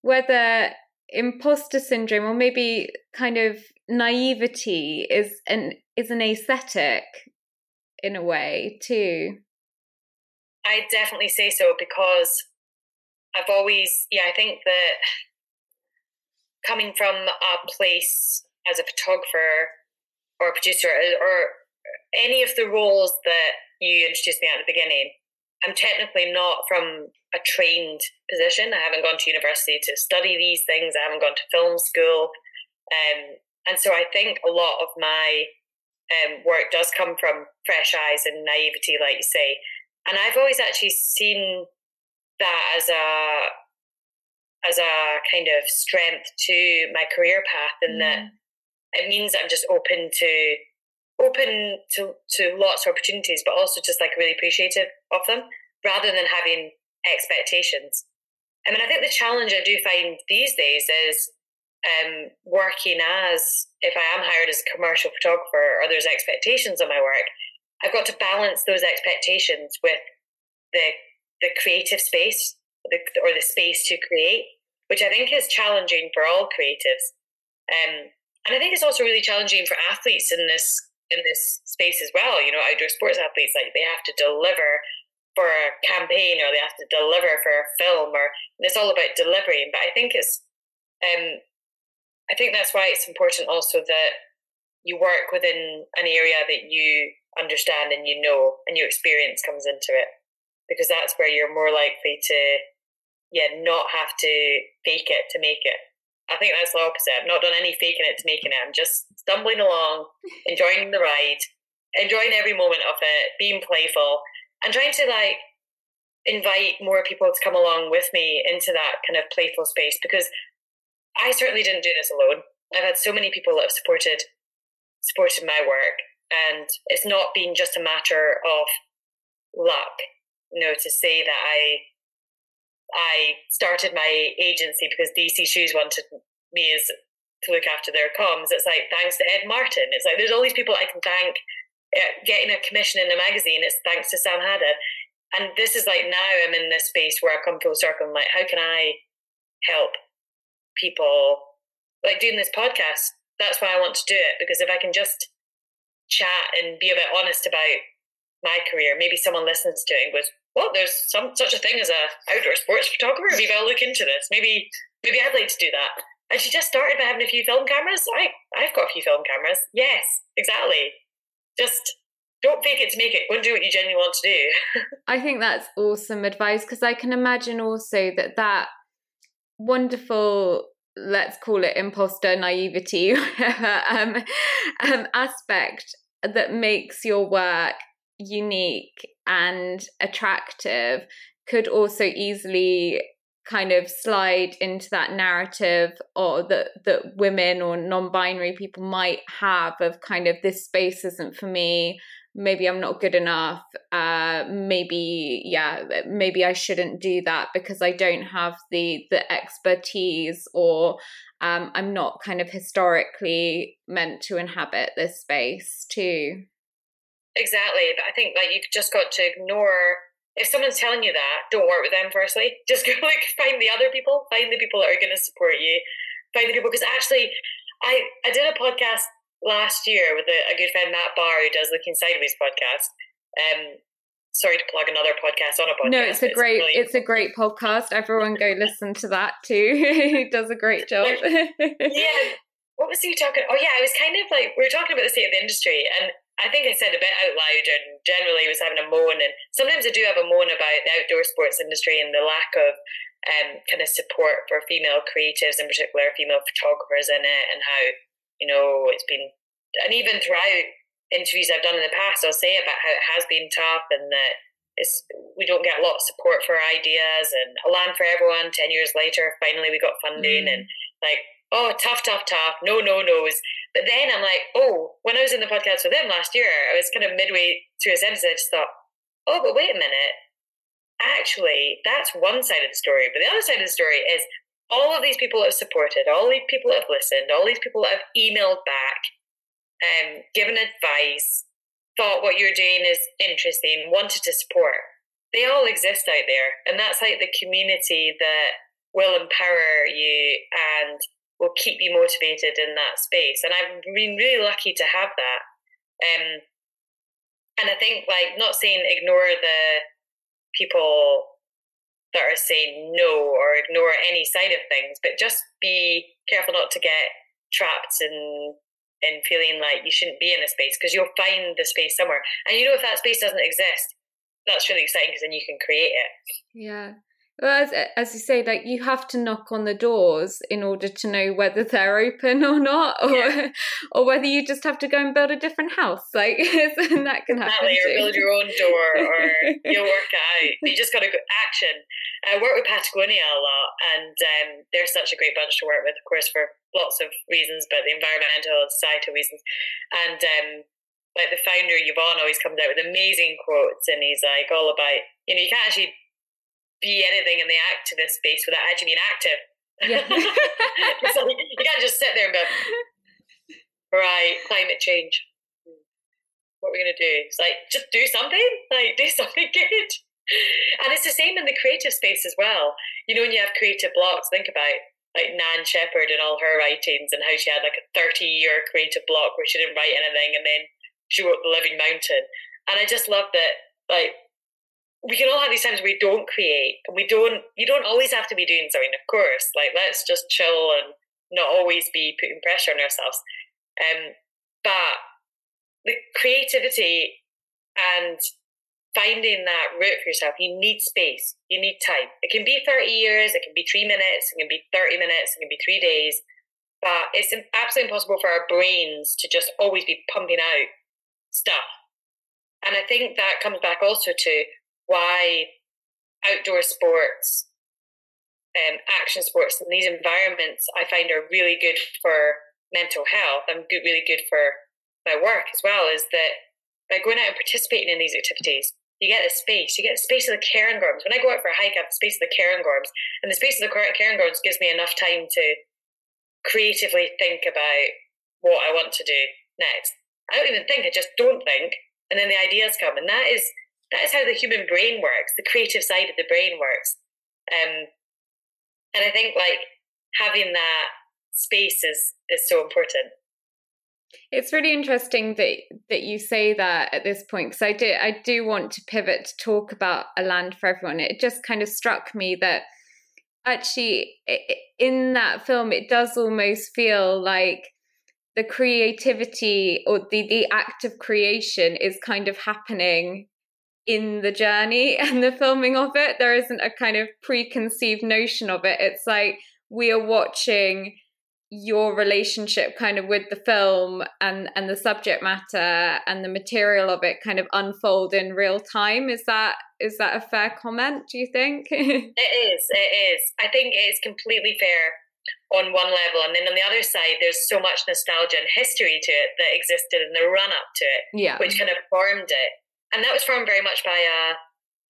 whether imposter syndrome or maybe kind of naivety is an is an aesthetic in a way too. I definitely say so because I've always yeah I think that coming from a place as a photographer or producer or any of the roles that you introduced me at the beginning, I'm technically not from a trained position. I haven't gone to university to study these things. I haven't gone to film school. Um, and so I think a lot of my um, work does come from fresh eyes and naivety, like you say. And I've always actually seen that as a as a kind of strength to my career path, in mm. that it means I'm just open to open to, to lots of opportunities, but also just like really appreciative of them rather than having expectations. I mean, I think the challenge I do find these days is um, working as, if I am hired as a commercial photographer or there's expectations on my work, I've got to balance those expectations with the the creative space the, or the space to create, which I think is challenging for all creatives. Um, and I think it's also really challenging for athletes in this in this space as well. You know, outdoor sports athletes like they have to deliver for a campaign or they have to deliver for a film or it's all about delivering. But I think it's um I think that's why it's important also that you work within an area that you understand and you know and your experience comes into it. Because that's where you're more likely to yeah, not have to fake it to make it. I think that's the opposite. I've not done any faking it to making it. I'm just stumbling along, enjoying the ride, enjoying every moment of it, being playful, and trying to like invite more people to come along with me into that kind of playful space because I certainly didn't do this alone. I've had so many people that have supported supported my work and it's not been just a matter of luck, you know, to say that I I started my agency because DC Shoes wanted me as to look after their comms. It's like thanks to Ed Martin. It's like there's all these people I can thank. Uh, getting a commission in a magazine, it's thanks to Sam Haddad. And this is like now I'm in this space where I come full circle. I'm like, how can I help people? Like doing this podcast. That's why I want to do it because if I can just chat and be a bit honest about my career, maybe someone listens to it and goes, well, there's some such a thing as a outdoor sports photographer. Maybe I'll look into this. Maybe maybe I'd like to do that. And she just started by having a few film cameras. I I've got a few film cameras. Yes, exactly. Just don't fake it to make it. Go and do what you genuinely want to do. I think that's awesome advice because I can imagine also that that wonderful let's call it imposter naivety um, um, aspect that makes your work unique and attractive could also easily kind of slide into that narrative or that that women or non-binary people might have of kind of this space isn't for me. Maybe i'm not good enough. Uh maybe yeah maybe i shouldn't do that because i don't have the the expertise or um i'm not kind of historically meant to inhabit this space too Exactly. But I think like you've just got to ignore if someone's telling you that, don't work with them firstly. Just go like find the other people, find the people that are gonna support you. Find the people because actually I, I did a podcast last year with a, a, good friend Matt Barr who does Looking Sideways podcast. Um sorry to plug another podcast on a podcast. No, it's a great it's, it's a great podcast. Everyone go listen to that too. he does a great job. yeah. What was he talking? Oh yeah, I was kind of like we were talking about the state of the industry, and I think I said a bit out loud, and generally was having a moan. And sometimes I do have a moan about the outdoor sports industry and the lack of um, kind of support for female creatives, in particular female photographers in it, and how you know it's been, and even throughout interviews I've done in the past, I'll say about how it has been tough and that it's, we don't get a lot of support for ideas and a land for everyone 10 years later finally we got funding mm. and like oh tough tough tough no no no's but then i'm like oh when i was in the podcast with him last year i was kind of midway through a sentence i just thought oh but wait a minute actually that's one side of the story but the other side of the story is all of these people have supported all these people have listened all these people have emailed back um, given advice, thought what you're doing is interesting, wanted to support. They all exist out there. And that's like the community that will empower you and will keep you motivated in that space. And I've been really lucky to have that. Um, and I think, like, not saying ignore the people that are saying no or ignore any side of things, but just be careful not to get trapped in and feeling like you shouldn't be in a space because you'll find the space somewhere. And you know, if that space doesn't exist, that's really exciting because then you can create it. Yeah. Well, as, as you say, like you have to knock on the doors in order to know whether they're open or not, or yeah. or whether you just have to go and build a different house. Like that can happen. Exactly, or build your own door, or you'll work out. You just got to go action. I work with Patagonia a lot, and um, they're such a great bunch to work with, of course, for lots of reasons, but the environmental, societal reasons, and. Um, like the founder Yvon always comes out with amazing quotes, and he's like all about you know you can't actually be anything in the activist space without actually being active. Yeah. so you can't just sit there and go, right, climate change. What are we going to do? It's like, just do something. Like, do something good. And it's the same in the creative space as well. You know, when you have creative blocks, think about like Nan Shepherd and all her writings and how she had like a 30 year creative block where she didn't write anything and then she wrote The Living Mountain. And I just love that, like, we can all have these times we don't create and we don't you don't always have to be doing something of course. Like let's just chill and not always be putting pressure on ourselves. Um, but the creativity and finding that route for yourself you need space you need time. It can be 30 years it can be three minutes it can be 30 minutes it can be three days but it's absolutely impossible for our brains to just always be pumping out stuff. And i think that comes back also to why outdoor sports, um, action sports, and these environments I find are really good for mental health and good, really good for my work as well. Is that by going out and participating in these activities, you get a space. You get a space of the Cairngorms. When I go out for a hike, I have the space of the Cairngorms, and the space of the Cairngorms gives me enough time to creatively think about what I want to do next. I don't even think; I just don't think, and then the ideas come, and that is that is how the human brain works, the creative side of the brain works. Um, and I think like having that space is is so important. It's really interesting that that you say that at this point because I do I do want to pivot to talk about a land for everyone. It just kind of struck me that actually in that film it does almost feel like the creativity or the the act of creation is kind of happening in the journey and the filming of it. There isn't a kind of preconceived notion of it. It's like we are watching your relationship kind of with the film and and the subject matter and the material of it kind of unfold in real time is that is that a fair comment do you think it is it is i think it is completely fair on one level and then on the other side there's so much nostalgia and history to it that existed in the run up to it yeah which kind of formed it and that was formed very much by a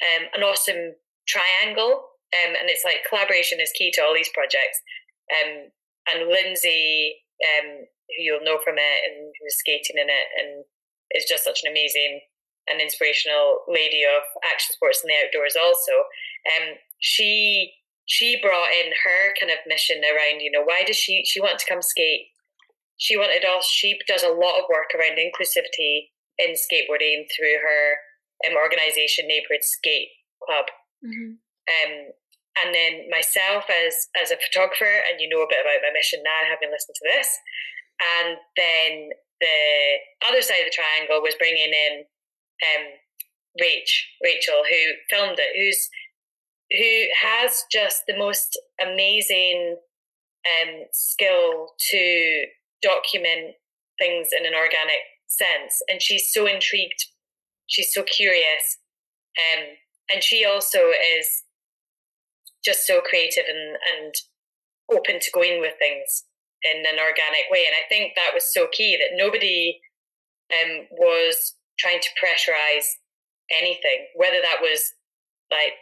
um, an awesome triangle, um, and it's like collaboration is key to all these projects. Um, and Lyndsay, um, who you'll know from it, and who's skating in it, and is just such an amazing and inspirational lady of action sports and the outdoors. Also, um, she she brought in her kind of mission around, you know, why does she she want to come skate? She wanted us. She does a lot of work around inclusivity in skateboarding through her um, organisation, Neighbourhood Skate Club. Mm-hmm. Um, and then myself as as a photographer, and you know a bit about my mission now, having listened to this. And then the other side of the triangle was bringing in um, Rach, Rachel, who filmed it, who's who has just the most amazing um, skill to document things in an organic sense, and she's so intrigued. She's so curious, um, and she also is just so creative and, and open to going with things in an organic way. And I think that was so key that nobody um, was trying to pressurize anything, whether that was like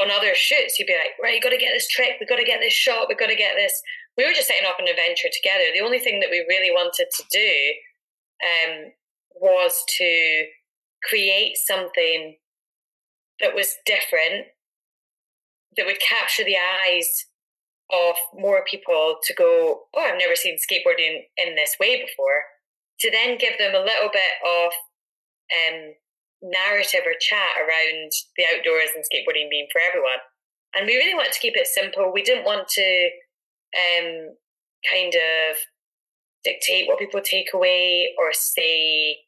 on other shoots, you'd be like, right, you got to get this trick, we got to get this shot, we got to get this. We were just setting off an adventure together. The only thing that we really wanted to do um, was to create something that was different, that would capture the eyes of more people to go, oh, I've never seen skateboarding in this way before, to then give them a little bit of um, narrative or chat around the outdoors and skateboarding being for everyone. And we really wanted to keep it simple. We didn't want to um, kind of dictate what people take away or say,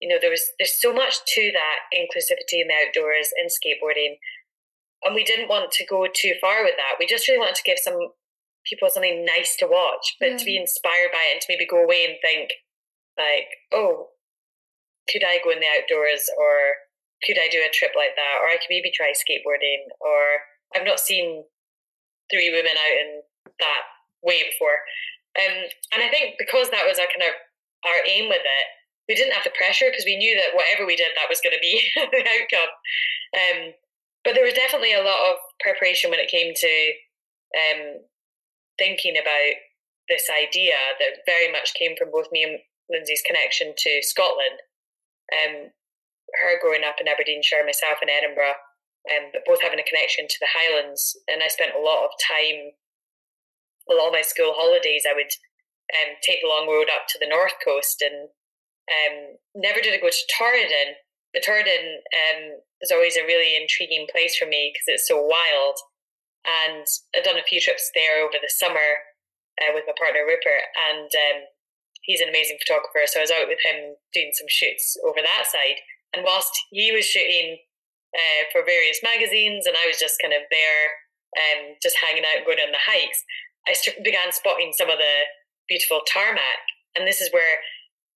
you know, there was there's so much to that inclusivity in the outdoors and skateboarding and we didn't want to go too far with that. We just really wanted to give some people something nice to watch, but yeah. to be inspired by it and to maybe go away and think like, oh, could I go in the outdoors or could I do a trip like that? Or I could maybe try skateboarding or I've not seen three women out in that way before. Um, and I think because that was our kind of our aim with it, we didn't have the pressure because we knew that whatever we did, that was going to be the outcome. Um, but there was definitely a lot of preparation when it came to um, thinking about this idea that very much came from both me and Lyndsay's connection to Scotland. Um, her growing up in Aberdeenshire, myself in Edinburgh, um, but both having a connection to the Highlands. And I spent a lot of time, a lot of my school holidays, I would um, take the long road up to the north coast and um, never did I go to Torridon, but Torridon um, is always a really intriguing place for me because it's so wild. And I've done a few trips there over the summer uh, with my partner Rupert, and um, he's an amazing photographer. So I was out with him doing some shoots over that side. And whilst he was shooting uh, for various magazines, and I was just kind of there, um, just hanging out, going on the hikes, I began spotting some of the beautiful tarmac. And this is where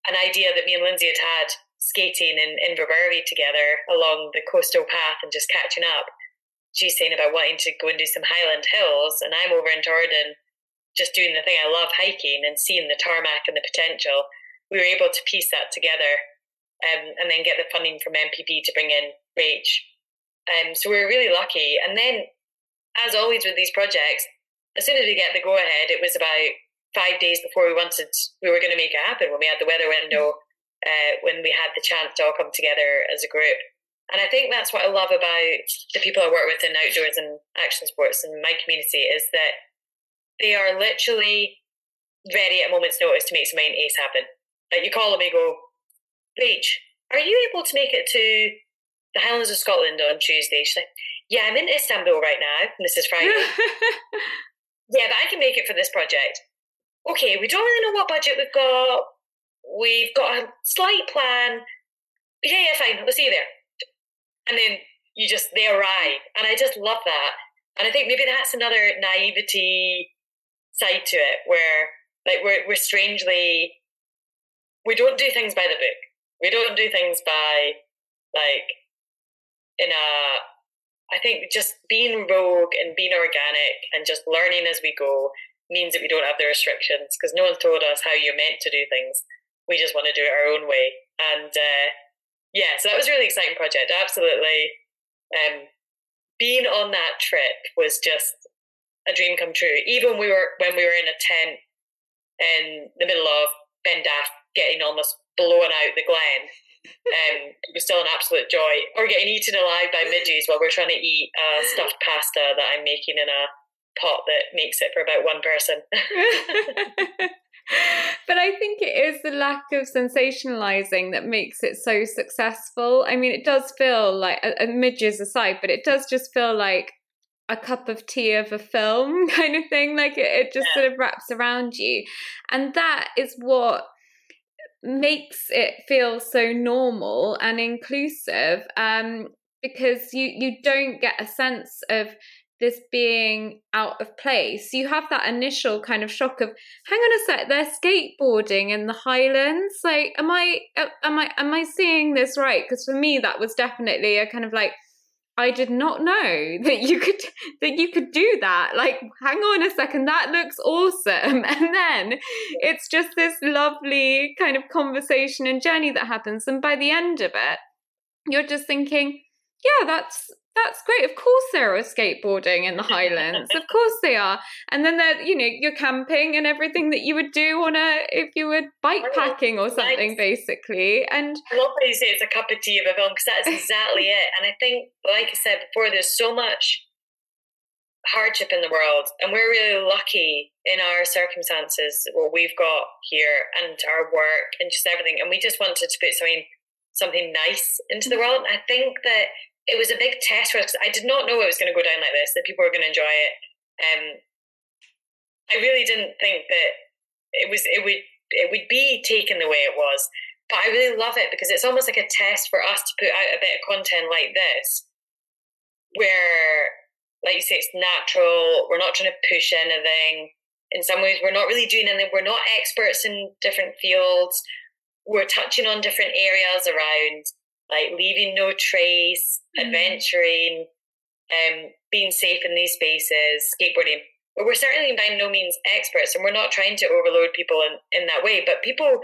an idea that me and Lyndsay had had skating in Inverbervie together along the coastal path and just catching up. She's saying about wanting to go and do some Highland Hills, and I'm over in Torridon just doing the thing I love hiking and seeing the tarmac and the potential. We were able to piece that together um, and then get the funding from NPP to bring in Rach. Um, so we were really lucky. And then, as always with these projects, as soon as we get the go ahead, it was about five days before we wanted we were going to make it happen when we had the weather window uh, when we had the chance to all come together as a group. And I think that's what I love about the people I work with in outdoors and action sports in my community is that they are literally ready at a moment's notice to make something ace happen. Like you call them and go, Rach, are you able to make it to the Highlands of Scotland on Tuesday? She's like, Yeah, I'm in Istanbul right now, and this is Friday. yeah, but I can make it for this project. Okay, we don't really know what budget we've got we've got a slight plan. Yeah, yeah, fine. We'll see you there. And then you just they arrive, and I just love that. And I think maybe that's another naivety side to it, where like we're we're strangely we don't do things by the book. We don't do things by like in a I think just being rogue and being organic and just learning as we go means that we don't have the restrictions because no one's told us how you're meant to do things we just want to do it our own way. And uh, yeah, so that was a really exciting project. Absolutely. Um, being on that trip was just a dream come true. Even we were when we were in a tent in the middle of Bendaff, getting almost blown out the glen. Um, it was still an absolute joy. Or getting eaten alive by midges while we're trying to eat uh, stuffed pasta that I'm making in a pot that makes it for about one person. but I think it is the lack of sensationalizing that makes it so successful. I mean, it does feel like, uh, midges aside, but it does just feel like a cup of tea of a film kind of thing. Like it, it just yeah. sort of wraps around you. And that is what makes it feel so normal and inclusive um, because you you don't get a sense of this being out of place. You have that initial kind of shock of, hang on a sec, they're skateboarding in the Highlands. Like, am I am I am I seeing this right? Because for me, that was definitely a kind of like, I did not know that you could that you could do that. Like, hang on a second, that looks awesome. And then it's just this lovely kind of conversation and journey that happens. And by the end of it, you're just thinking, yeah, that's that's great. Of course, there are skateboarding in the Highlands. of course, they are. And then they're, you know, you're camping and everything that you would do on a if you were bike packing or something, basically. And I love how you say it's a cup of tea of a film because that's exactly it. And I think, like I said before, there's so much hardship in the world, and we're really lucky in our circumstances, what we've got here, and our work, and just everything. And we just wanted to put something something nice into the mm. world. I think that it was a big test for us I did not know it was going to go down like this, that people were going to enjoy it. Um, I really didn't think that it was it would it would be taken the way it was. But I really love it because it's almost like a test for us to put out a bit of content like this, where, like you say, it's natural. We're not trying to push anything. In some ways, we're not really doing anything. We're not experts in different fields. We're touching on different areas around like leaving no trace, mm. adventuring, um, being safe in these spaces, skateboarding. But we're certainly by no means experts, and we're not trying to overload people in, in that way. But people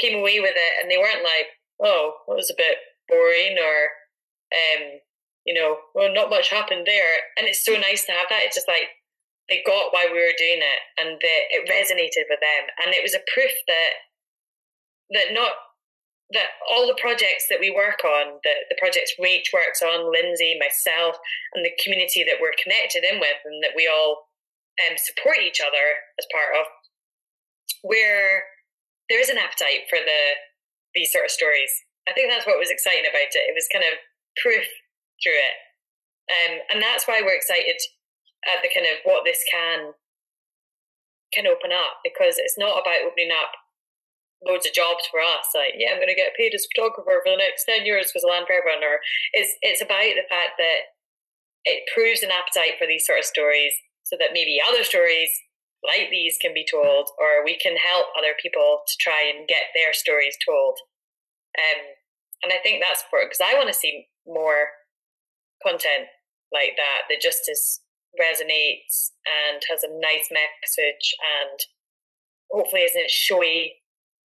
came away with it, and they weren't like, "Oh, that was a bit boring," or, um, you know, well, not much happened there. And it's so nice to have that. It's just like they got why we were doing it, and the, it resonated with them, and it was a proof that that not that all the projects that we work on, the, the projects Rach works on, Lyndsay, myself, and the community that we're connected in with and that we all um, support each other as part of, where there is an appetite for the these sort of stories. I think that's what was exciting about it. It was kind of proof through it. Um, and that's why we're excited at the kind of what this can can open up because it's not about opening up loads of jobs for us. Like, yeah, I'm going to get paid as a photographer for the next ten years because of land. Or it's it's about the fact that it proves an appetite for these sort of stories, so that maybe other stories like these can be told, or we can help other people to try and get their stories told. Um, and I think that's important because I want to see more content like that that just is resonates and has a nice message and hopefully isn't showy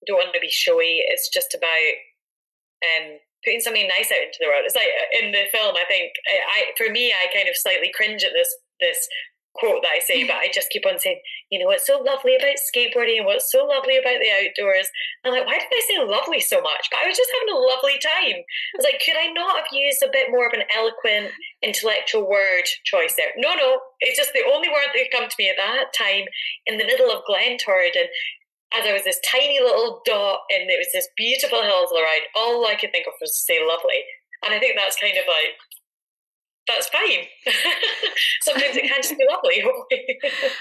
don't want to be showy. It's just about um, putting something nice out into the world. It's like uh, in the film, I think I, I for me, I kind of slightly cringe at this this quote that I say, but I just keep on saying, you know, what's so lovely about skateboarding and what's so lovely about the outdoors. I'm like, why did I say lovely so much? But I was just having a lovely time. I was like, could I not have used a bit more of an eloquent, intellectual word choice there? No, no. It's just the only word that could come to me at that time in the middle of Glen Torridon as I was this tiny little dot and it was this beautiful hills around, all I could think of was to say lovely. And I think that's kind of like, that's fine. Sometimes it can just be lovely.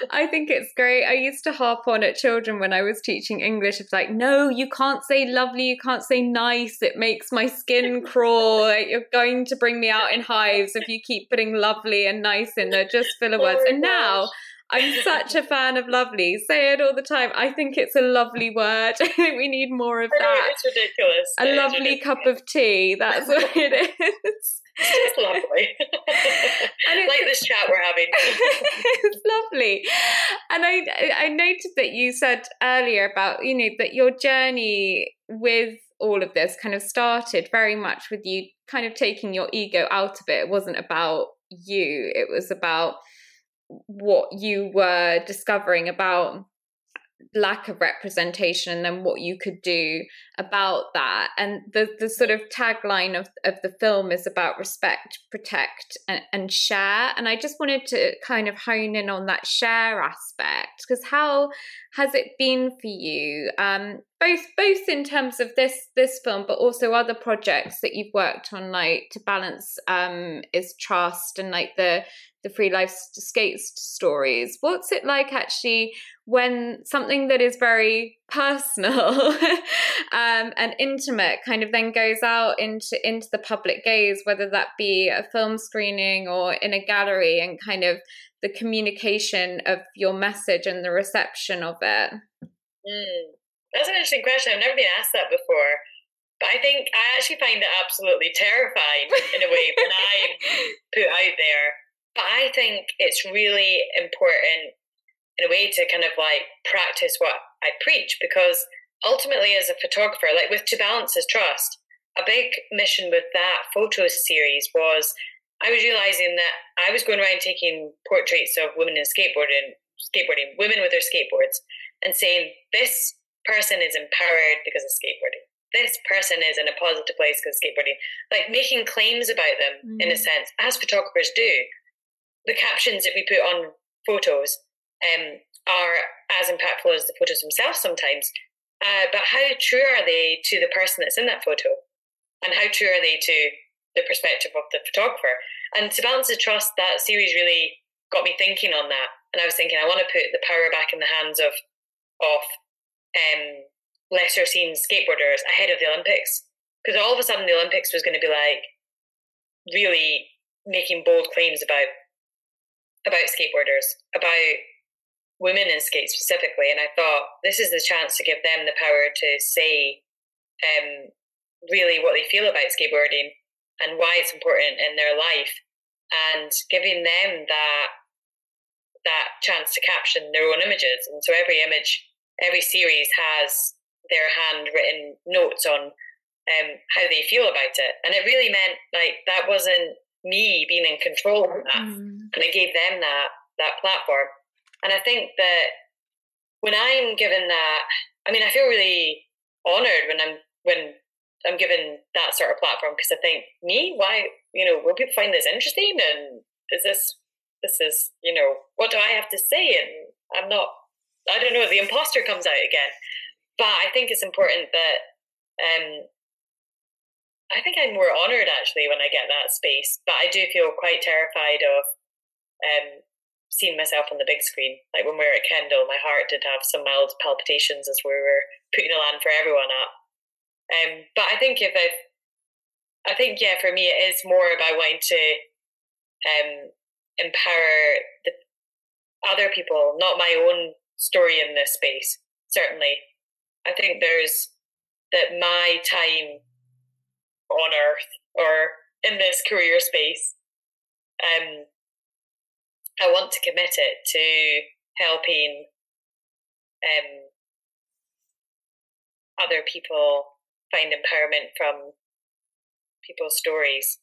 I think it's great. I used to harp on at children when I was teaching English. It's like, no, you can't say lovely, you can't say nice. It makes my skin crawl. You're going to bring me out in hives if you keep putting lovely and nice in there, just filler words. Oh and now I'm such a fan of lovely. Say it all the time. I think it's a lovely word. I think we need more of that. It's ridiculous. A it's lovely ridiculous. cup of tea. That's what it is. It's just lovely. and it's, like this chat we're having. it's lovely. And I I noted that you said earlier about, you know, that your journey with all of this kind of started very much with you kind of taking your ego out of it. It wasn't about you. It was about what you were discovering about lack of representation and then what you could do about that and the the sort of tagline of of the film is about respect protect and, and share and i just wanted to kind of hone in on that share aspect because how has it been for you? Um, both both in terms of this this film, but also other projects that you've worked on, like to balance um, is trust and like the the free life skates stories. What's it like actually when something that is very personal um, and intimate kind of then goes out into into the public gaze, whether that be a film screening or in a gallery, and kind of the communication of your message and the reception of it? Mm, that's an interesting question. I've never been asked that before. But I think I actually find it absolutely terrifying in a way when I'm put out there. But I think it's really important in a way to kind of like practice what I preach because ultimately, as a photographer, like with To Balance is Trust, a big mission with that photo series was I was realizing that I was going around taking portraits of women in skateboarding, skateboarding, women with their skateboards, and saying this person is empowered because of skateboarding. This person is in a positive place because of skateboarding. Like making claims about them mm. in a mm. sense, as photographers do. The captions that we put on photos um, are as impactful as the photos themselves sometimes. Uh, but how true are they to the person that's in that photo? And how true are they to the perspective of the photographer. And to balance the trust, that series really got me thinking on that. And I was thinking, I want to put the power back in the hands of of um, lesser seen skateboarders ahead of the Olympics, because all of a sudden the Olympics was going to be like really making bold claims about about skateboarders, about women in skate specifically. And I thought this is the chance to give them the power to say um, really what they feel about skateboarding and why it's important in their life and giving them that that chance to caption their own images and so every image every series has their handwritten notes on um, how they feel about it and it really meant like that wasn't me being in control of that mm. And it gave them that that platform and i think that when i'm given that i mean i feel really honored when i'm when I'm given that sort of platform because I think me, why, you know, will people find this interesting? And is this, this is, you know, what do I have to say? And I'm not, I don't know, the imposter comes out again. But I think it's important that, um, I think I'm more honoured actually when I get that space. But I do feel quite terrified of um, seeing myself on the big screen. Like when we were at Kendal, my heart did have some mild palpitations as we were putting a land for everyone up. Um, but I think if I, I think yeah, for me it is more about wanting to um, empower the other people, not my own story in this space. Certainly, I think there's that my time on Earth or in this career space, um, I want to commit it to helping um, other people find empowerment from people's stories.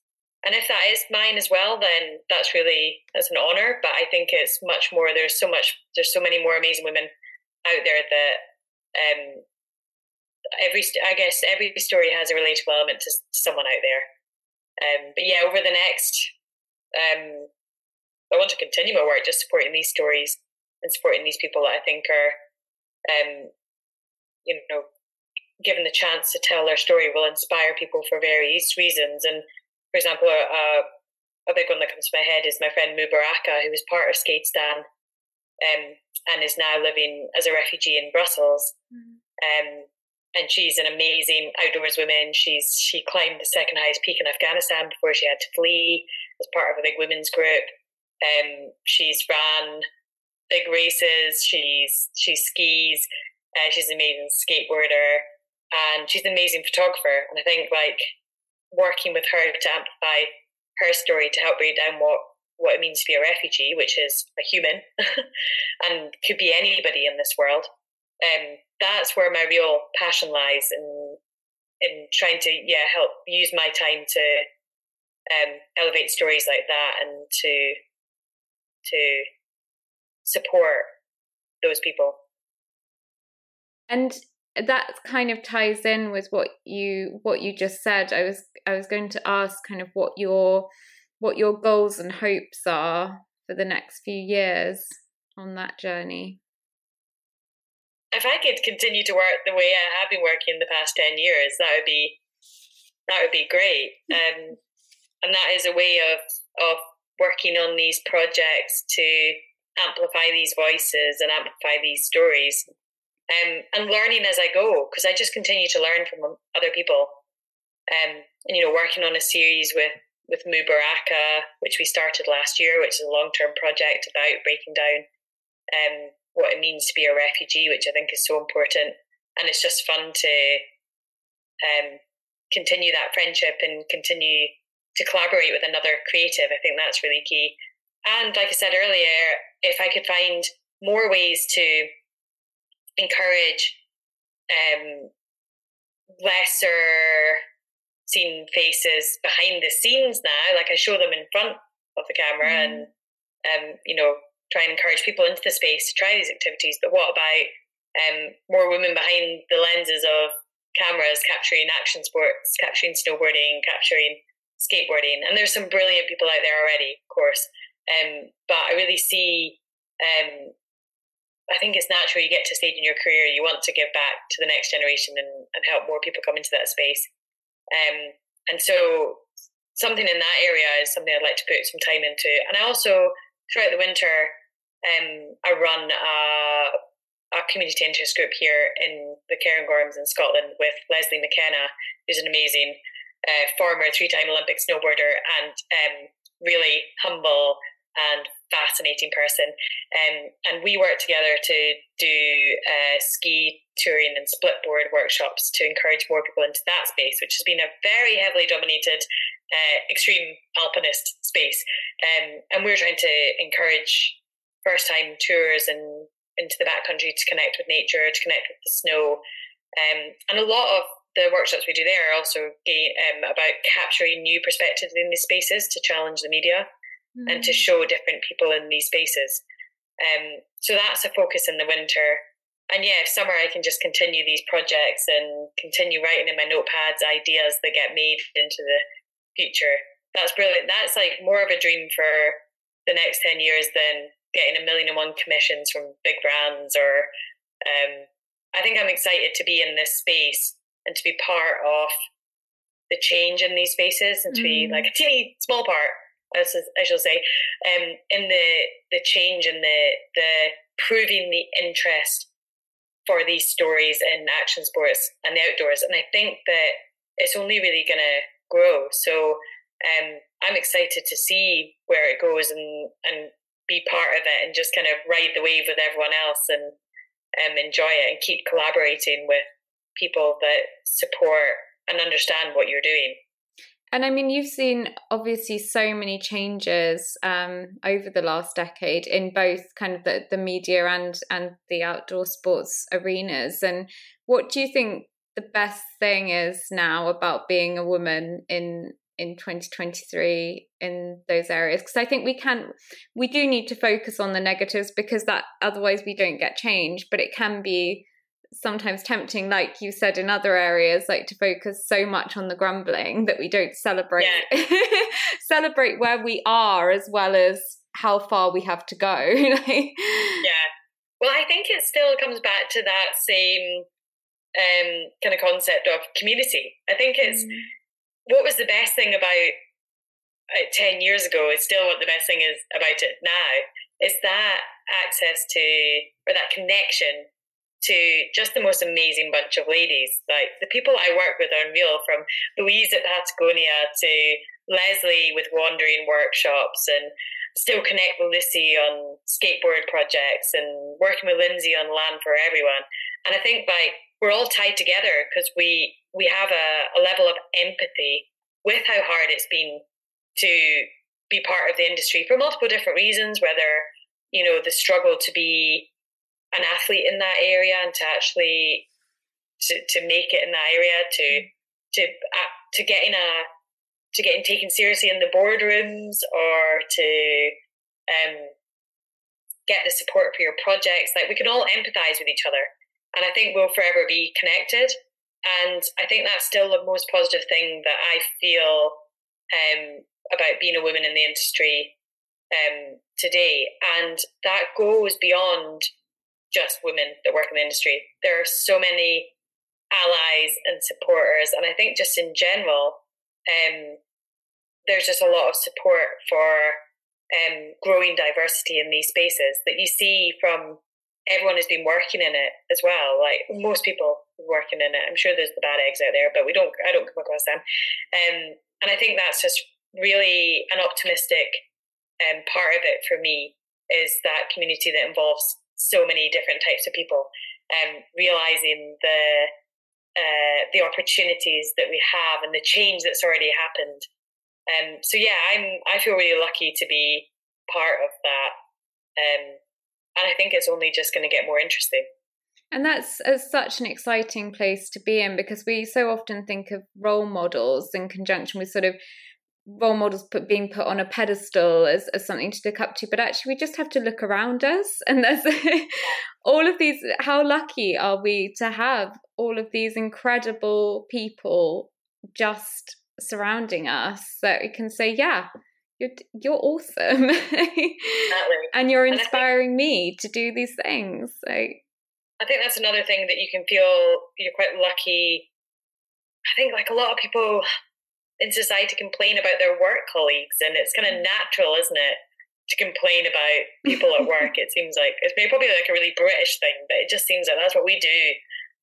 And if that is mine as well, then that's really that's an honor. But I think it's much more. There's so much. There's so many more amazing women out there that um, every. I guess every story has a relatable element to someone out there. Um, but yeah, over the next, um, I want to continue my work just supporting these stories and supporting these people that I think are, um, you know, given the chance to tell their story will inspire people for various reasons. And for example, a, a big one that comes to my head is my friend Mubaraka, who was part of Skateistan um, and is now living as a refugee in Brussels. Mm. Um, and she's an amazing outdoors woman. She's she climbed the second highest peak in Afghanistan before she had to flee as part of a big women's group. Um, she's ran big races. She's she skis. Uh, she's an amazing skateboarder and she's an amazing photographer. And I think like working with her to amplify her story to help break down what what it means to be a refugee, which is a human and could be anybody in this world. Um, that's where my real passion lies in in trying to yeah help use my time to um, elevate stories like that and to to support those people. And that kind of ties in with what you what you just said i was i was going to ask kind of what your what your goals and hopes are for the next few years on that journey if I could continue to work the way I have been working in the past ten years, that would be that would be great. Um, and that is a way of of working on these projects to amplify these voices and amplify these stories, um, and learning as I go because I just continue to learn from other people. Um, and you know, working on a series with with Mubaraka, which we started last year, which is a long term project about breaking down um, what it means to be a refugee, which I think is so important. And it's just fun to um, continue that friendship and continue to collaborate with another creative. I think that's really key. And like I said earlier, if I could find more ways to encourage um, lesser seen faces behind the scenes now, like I show them in front of the camera mm. and um, you know, try and encourage people into the space to try these activities. But what about um, more women behind the lenses of cameras capturing action sports, capturing snowboarding, capturing skateboarding? And there's some brilliant people out there already, of course. Um, but I really see, um, I think it's natural you get to a stage in your career, you want to give back to the next generation and, and help more people come into that space. Um, and so something in that area is something I'd like to put some time into. And I also, throughout the winter, um, I run a, a community interest group here in the Cairngorms in Scotland with Lesley McKenna, who's an amazing uh, former three-time Olympic snowboarder and um, really humble and fascinating person. Um, and we work together to do uh, ski touring and splitboard workshops to encourage more people into that space, which has been a very heavily dominated uh, extreme alpinist space. Um, and we're trying to encourage first time tours and into the backcountry to connect with nature, to connect with the snow. Um, and a lot of the workshops we do there are also um, about capturing new perspectives in these spaces to challenge the media mm. and to mm. show different people in these spaces. Um, so that's a focus in the winter. And yeah, summer I can just continue these projects and continue writing in my notepads ideas that get made into the future. That's brilliant. That's like more of a dream for the next 10 years than getting a million and one commissions from big brands or um, I think I'm excited to be in this space and to be part of the change in these spaces and to mm. be like a teeny small part as I shall say, um, in the the change and the the proving the interest for these stories in action sports and the outdoors. And I think that it's only really going to grow. So um, I'm excited to see where it goes and and be part of it and just kind of ride the wave with everyone else and um, enjoy it and keep collaborating with people that support and understand what you're doing. And I mean, you've seen obviously so many changes um, over the last decade in both kind of the, the media and and the outdoor sports arenas. And what do you think the best thing is now about being a woman in in 2023 in those areas because i think we can we do need to focus on the negatives because that otherwise we don't get change but it can be sometimes tempting, like you said in other areas, like to focus so much on the grumbling that we don't celebrate yeah. celebrate where we are as well as how far we have to go. yeah. Well, I think it still comes back to that same um, kind of concept of community. I think it's mm. what was the best thing about uh, 10 years ago is still what the best thing is about it now. It's that access to, or that connection to just the most amazing bunch of ladies. Like the people I work with are unreal, from Louise at Patagonia to Lesley with wandering workshops and still connect with Lucy on skateboard projects and working with Lyndsay on Land for Everyone. And I think like we're all tied together because we we have a, a level of empathy with how hard it's been to be part of the industry for multiple different reasons, whether, you know, the struggle to be an athlete in that area and to actually to, to make it in that area to to uh, to getting a to getting taken seriously in the boardrooms or to um, get the support for your projects. Like we can all empathize with each other and i think we'll forever be connected. And i think that's still the most positive thing that i feel um, about being a woman in the industry um, today. And that goes beyond just women that work in the industry. There are so many allies and supporters, and I think just in general, um, there's just a lot of support for um, growing diversity in these spaces that you see from everyone who's been working in it as well. Like most people working in it, I'm sure there's the bad eggs out there, but we don't. I don't come across them. Um, and I think that's just really an optimistic um, part of it for me is that community that involves so many different types of people, and um, realizing the uh, the opportunities that we have and the change that's already happened. Um, so yeah, I'm I feel really lucky to be part of that, um, and I think it's only just going to get more interesting. And that's a, such an exciting place to be in because we so often think of role models in conjunction with sort of role models put, being put on a pedestal as, as something to look up to but actually we just have to look around us. And there's all of these how lucky are we to have all of these incredible people just surrounding us that we can say yeah you're you're awesome. And you're inspiring and think, me to do these things so i think that's another thing that you can feel you're quite lucky. I think like a lot of people in society complain about their work colleagues, and it's kind of mm. natural, isn't it, to complain about people at work? it seems like it's maybe probably like a really British thing, but it just seems like that's what we do.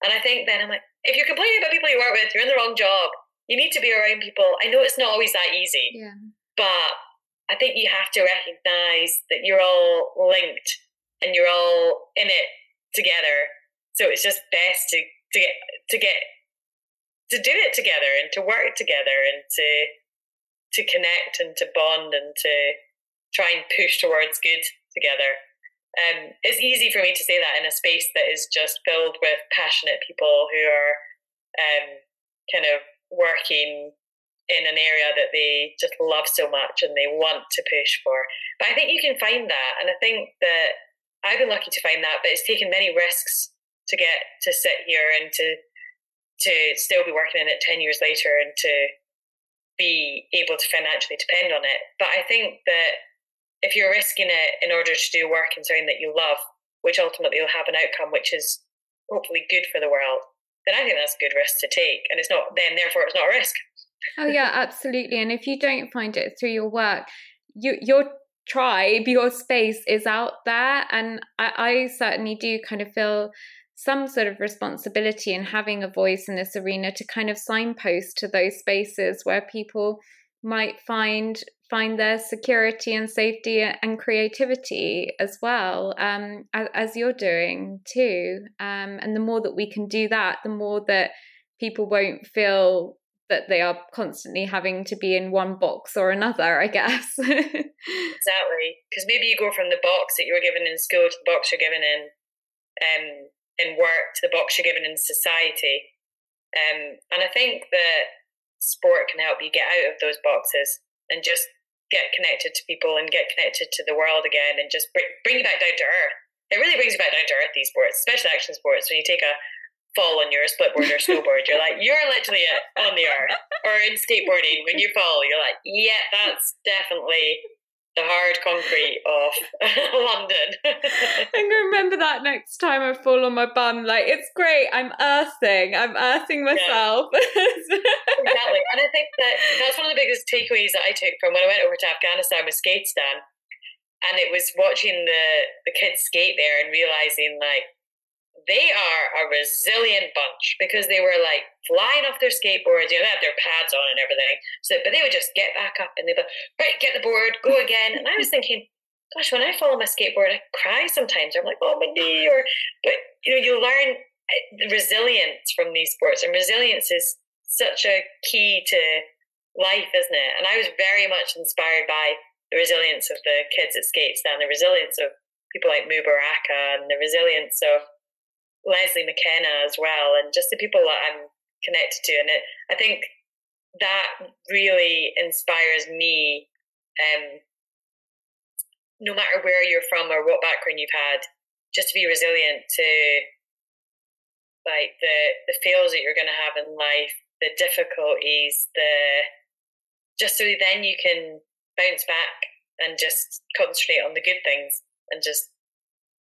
And I think then I'm like, if you're complaining about people you work with, you're in the wrong job. You need to be around people. I know it's not always that easy, yeah. but I think you have to recognize that you're all linked and you're all in it together. So it's just best to to get to get to do it together and to work together and to to connect and to bond and to try and push towards good together. Um, it's easy for me to say that in a space that is just filled with passionate people who are um, kind of working in an area that they just love so much and they want to push for. But I think you can find that, and I think that I've been lucky to find that. But it's taken many risks to get to sit here and to to still be working in it 10 years later and to be able to financially depend on it. But I think that if you're risking it in order to do work in something that you love, which ultimately will have an outcome which is hopefully good for the world, then I think that's a good risk to take. And it's not, then therefore, it's not a risk. oh, yeah, absolutely. And if you don't find it through your work, you, your tribe, your space is out there. And I, I certainly do kind of feel some sort of responsibility in having a voice in this arena to kind of signpost to those spaces where people might find find their security and safety and creativity as well um, as, as, you're doing too. Um, and the more that we can do that the more that people won't feel that they are constantly having to be in one box or another i guess. Exactly. Because maybe you go from the box that you were given in school to the box you're given in um, in work to the box you're given in society. Um, and I think that sport can help you get out of those boxes and just get connected to people and get connected to the world again and just bring, bring you back down to earth. It really brings you back down to earth, these sports, especially action sports. When you take a fall on your splitboard or snowboard, you're like, you're literally on the earth. Or in skateboarding, when you fall, you're like, yeah, that's definitely the hard concrete of London. I'm gonna remember that next time I fall on my bum. Like it's great. I'm earthing. I'm earthing myself. Yeah. exactly, and I think that that's one of the biggest takeaways that I took from when I went over to Afghanistan with Skateistan, and it was watching the the kids skate there and realizing like they are a resilient bunch because they were like flying off their skateboards, you know, they had their pads on and everything. So, but they would just get back up and they'd be like, right, get the board, go again. And I was thinking, gosh, when I fall on my skateboard, I cry sometimes. I'm like, oh, my knee. Or, but you know, you learn eh, resilience from these sports, and resilience is such a key to life, isn't it? And I was very much inspired by the resilience of the kids at Skateistan, the resilience of people like Mubaraka, and the resilience of Lesley McKenna as well, and just the people that I'm connected to. And it, I think that really inspires me. Um, no matter where you're from or what background you've had, just to be resilient to like the the fails that you're going to have in life, the difficulties, the just so then you can bounce back and just concentrate on the good things and just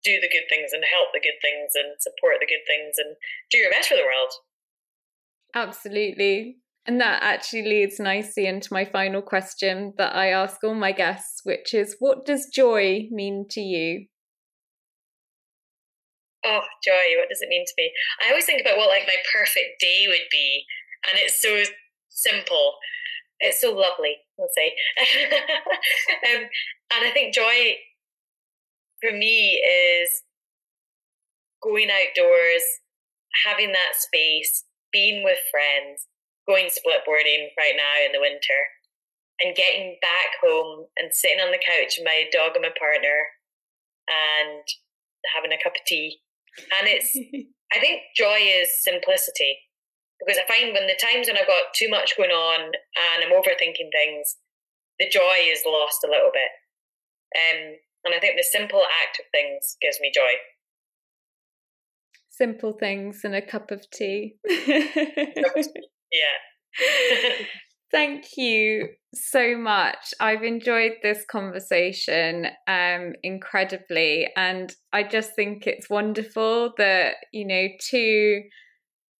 do the good things and help the good things and support the good things and do your best for the world. Absolutely. And that actually leads nicely into my final question that I ask all my guests, which is what does joy mean to you? Oh, joy, what does it mean to me? I always think about what like my perfect day would be, and it's so simple. It's so lovely, we'll say. um, and I think joy for me is going outdoors, having that space, being with friends, going split boarding right now in the winter, and getting back home and sitting on the couch with my dog and my partner and having a cup of tea. And it's, I think joy is simplicity because I find when the times when I've got too much going on and I'm overthinking things, the joy is lost a little bit. Um, and I think the simple act of things gives me joy. Simple things and a cup of tea. yeah. Thank you so much. I've enjoyed this conversation um, incredibly. And I just think it's wonderful that, you know, two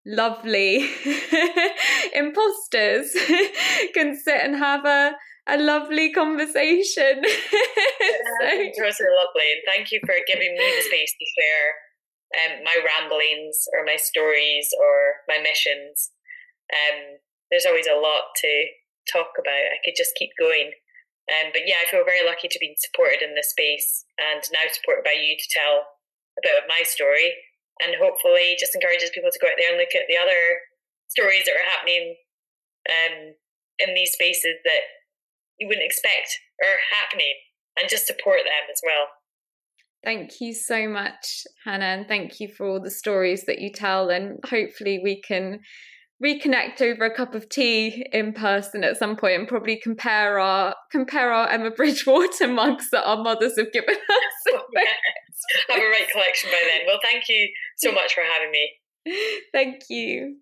lovely imposters can sit and have a, a lovely conversation. so. Was lovely. And thank you for giving me the space to share um, my ramblings or my stories or my missions. Um, there's always a lot to talk about. I could just keep going. Um, but yeah, I feel very lucky to be supported in this space and now supported by you to tell a bit of my story and hopefully just encourages people to go out there and look at the other stories that are happening um, in these spaces that you wouldn't expect are happening and just support them as well. Thank you so much, Hannah, and thank you for all the stories that you tell. And hopefully, we can reconnect over a cup of tea in person at some point and probably compare our compare our Emma Bridgewater mugs that our mothers have given us. oh, yes. Have a great collection by then. Well, thank you so much for having me. Thank you.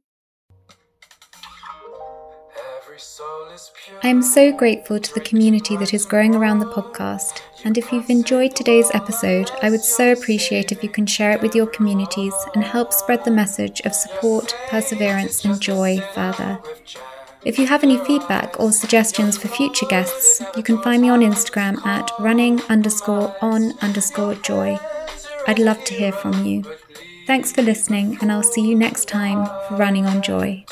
I am so grateful to the community that is growing around the podcast. And if you've enjoyed today's episode, I would so appreciate if you can share it with your communities and help spread the message of support, perseverance, and joy further. If you have any feedback or suggestions for future guests, you can find me on Instagram at running underscore on underscore joy. I'd love to hear from you. Thanks for listening, and I'll see you next time for Running on Joy.